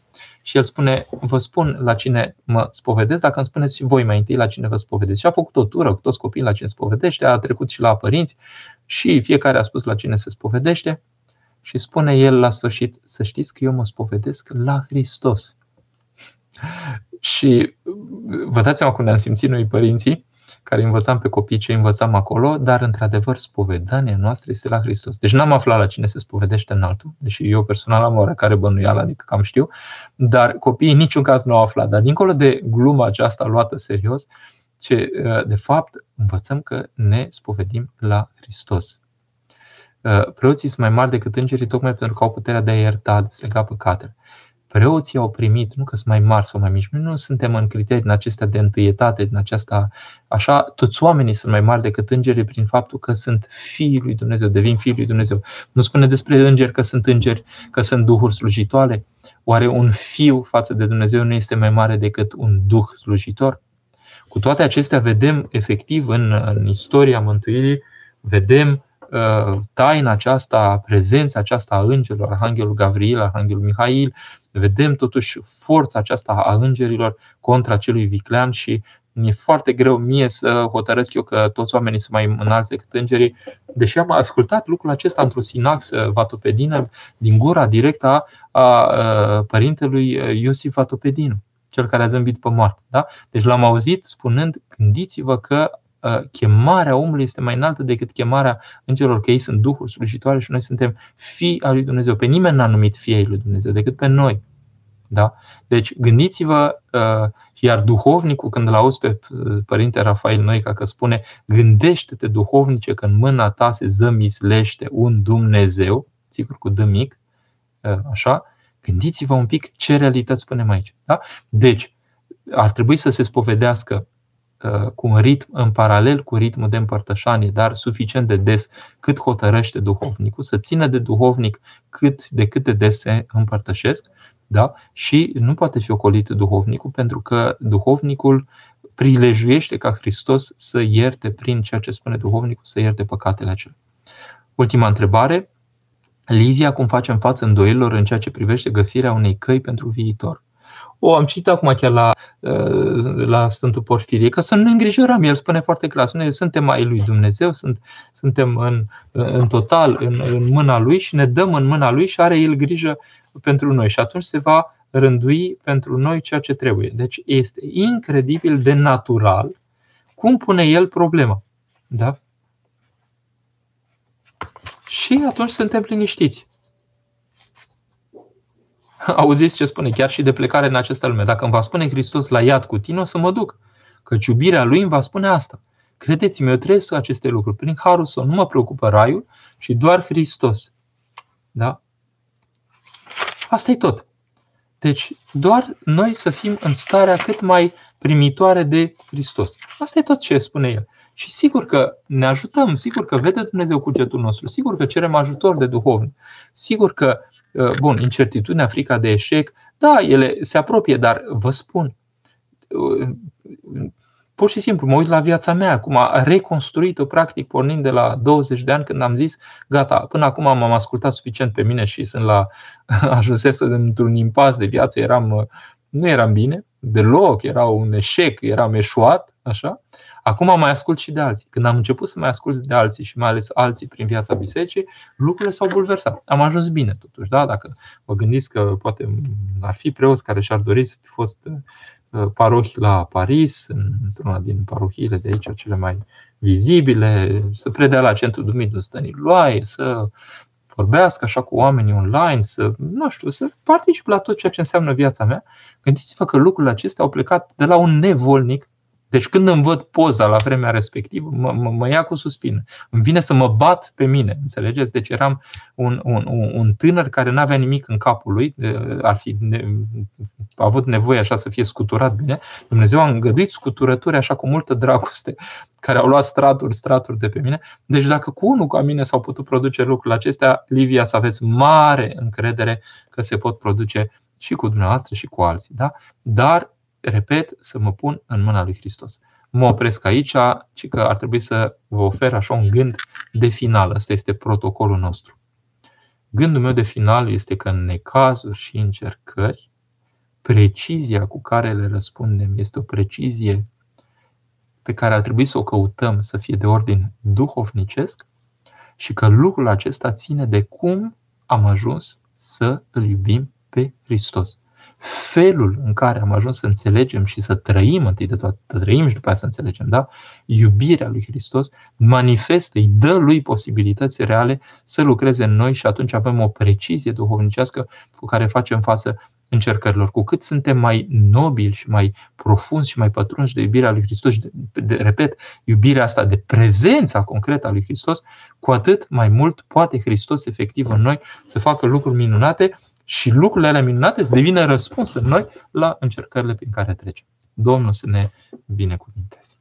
A: Și el spune, vă spun la cine mă spovedesc, dacă îmi spuneți și voi mai întâi la cine vă spovedesc. Și a făcut o tură cu toți copiii la cine spovedește, a trecut și la părinți și fiecare a spus la cine se spovedește și spune el la sfârșit, să știți că eu mă spovedesc la Hristos. și vă dați seama cum ne-am simțit noi părinții, care învățam pe copii ce învățam acolo, dar într-adevăr spovedania noastră este la Hristos. Deci n-am aflat la cine se spovedește în altul, deși eu personal am oarecare bănuială, adică cam știu, dar copiii în niciun caz nu au aflat. Dar dincolo de gluma aceasta luată serios, ce de fapt învățăm că ne spovedim la Hristos. Preoții sunt mai mari decât îngerii tocmai pentru că au puterea de a ierta, de a lega păcatele preoții au primit, nu că sunt mai mari sau mai mici, noi nu suntem în criterii în acestea de întâietate, din aceasta, așa, toți oamenii sunt mai mari decât îngerii prin faptul că sunt fiii lui Dumnezeu, devin fiii lui Dumnezeu. Nu spune despre îngeri că sunt îngeri, că sunt duhuri slujitoare. Oare un fiu față de Dumnezeu nu este mai mare decât un duh slujitor? Cu toate acestea vedem efectiv în, în istoria mântuirii, vedem uh, taina aceasta, prezența aceasta a îngerilor, Arhanghelul Gavril, Arhanghelul Mihail, vedem totuși forța aceasta a îngerilor contra celui viclean și mi-e foarte greu mie să hotărăsc eu că toți oamenii sunt mai înalți decât îngerii, deși am ascultat lucrul acesta într-o sinaxă vatopedină din gura directă a, a părintelui Iosif Vatopedinu, cel care a zâmbit pe moarte. Da? Deci l-am auzit spunând, gândiți-vă că chemarea omului este mai înaltă decât chemarea îngerilor, că ei sunt duhuri slujitoare și noi suntem fii al lui Dumnezeu. Pe nimeni n-a numit fiei lui Dumnezeu decât pe noi. Da? Deci gândiți-vă, iar duhovnicul, când îl auzi pe Părinte Rafael Noica că spune gândește-te duhovnice că în mâna ta se zămislește un Dumnezeu, sigur cu D mic, așa, gândiți-vă un pic ce realități spunem aici. Da? Deci, ar trebui să se spovedească Uh, cu un ritm în paralel cu ritmul de împărtășanie, dar suficient de des cât hotărăște duhovnicul, să țină de duhovnic cât de cât de des se împărtășesc, da? și nu poate fi ocolit duhovnicul pentru că duhovnicul prilejuiește ca Hristos să ierte prin ceea ce spune duhovnicul, să ierte păcatele acelea. Ultima întrebare. Livia, cum facem față îndoielor în ceea ce privește găsirea unei căi pentru viitor? O, am citit acum chiar la, la Sfântul Porfirie, că să nu ne îngrijorăm. El spune foarte clar, spune, suntem ai lui Dumnezeu, sunt, suntem în, în total în, în mâna lui și ne dăm în mâna lui și are el grijă pentru noi. Și atunci se va rândui pentru noi ceea ce trebuie. Deci este incredibil de natural cum pune el problema. Da? Și atunci suntem liniștiți. Auziți ce spune? Chiar și de plecare în această lume. Dacă îmi va spune Hristos la iad cu tine, o să mă duc. Căci iubirea lui îmi va spune asta. Credeți-mă, eu trăiesc aceste lucruri. Prin harul său nu mă preocupă raiul și doar Hristos. Da? Asta e tot. Deci, doar noi să fim în starea cât mai primitoare de Hristos. Asta e tot ce spune el. Și sigur că ne ajutăm, sigur că vede Dumnezeu cugetul nostru, sigur că cerem ajutor de duhovnic, sigur că, uh, bun, incertitudinea, frica de eșec, da, ele se apropie, dar vă spun, uh, pur și simplu mă uit la viața mea, acum a reconstruit-o practic pornind de la 20 de ani când am zis, gata, până acum m-am ascultat suficient pe mine și sunt la ajunsesc într-un impas de viață, eram, nu eram bine, deloc, era un eșec, eram eșuat, așa. Acum mai ascult și de alții. Când am început să mai ascult de alții și mai ales alții prin viața bisericii, lucrurile s-au bulversat. Am ajuns bine totuși, da? Dacă vă gândiți că poate ar fi preoți care și-ar dori să fi fost uh, parohi la Paris, într-una din parohiile de aici, cele mai vizibile, să predea la centru Dumitru Stăniloae, să vorbească așa cu oamenii online, să, nu știu, să particip la tot ceea ce înseamnă viața mea. Gândiți-vă că lucrurile acestea au plecat de la un nevolnic deci când îmi văd poza la vremea respectivă, mă, mă, mă ia cu suspină. Îmi vine să mă bat pe mine, înțelegeți? Deci eram un, un, un tânăr care nu avea nimic în capul lui, ar fi ne, a avut nevoie așa să fie scuturat bine. Dumnezeu a îngăduit scuturături așa cu multă dragoste, care au luat straturi, straturi de pe mine. Deci dacă cu unul ca mine s-au putut produce lucrurile acestea, Livia, să aveți mare încredere că se pot produce și cu dumneavoastră și cu alții. Da? Dar repet, să mă pun în mâna lui Hristos. Mă opresc aici, ci că ar trebui să vă ofer așa un gând de final. Ăsta este protocolul nostru. Gândul meu de final este că în necazuri și încercări, precizia cu care le răspundem este o precizie pe care ar trebui să o căutăm să fie de ordin duhovnicesc și că lucrul acesta ține de cum am ajuns să îl iubim pe Hristos felul în care am ajuns să înțelegem și să trăim întâi de toate, să trăim și după aceea să înțelegem, da? Iubirea lui Hristos manifestă, îi dă lui posibilități reale să lucreze în noi și atunci avem o precizie duhovnicească cu care facem față încercărilor. Cu cât suntem mai nobili și mai profunzi și mai pătrunși de iubirea lui Hristos și, de, de, repet, iubirea asta de prezența concretă a lui Hristos, cu atât mai mult poate Hristos efectiv în noi să facă lucruri minunate și lucrurile alea minunate să devină răspuns în noi la încercările prin care trecem. Domnul să ne binecuvinteze.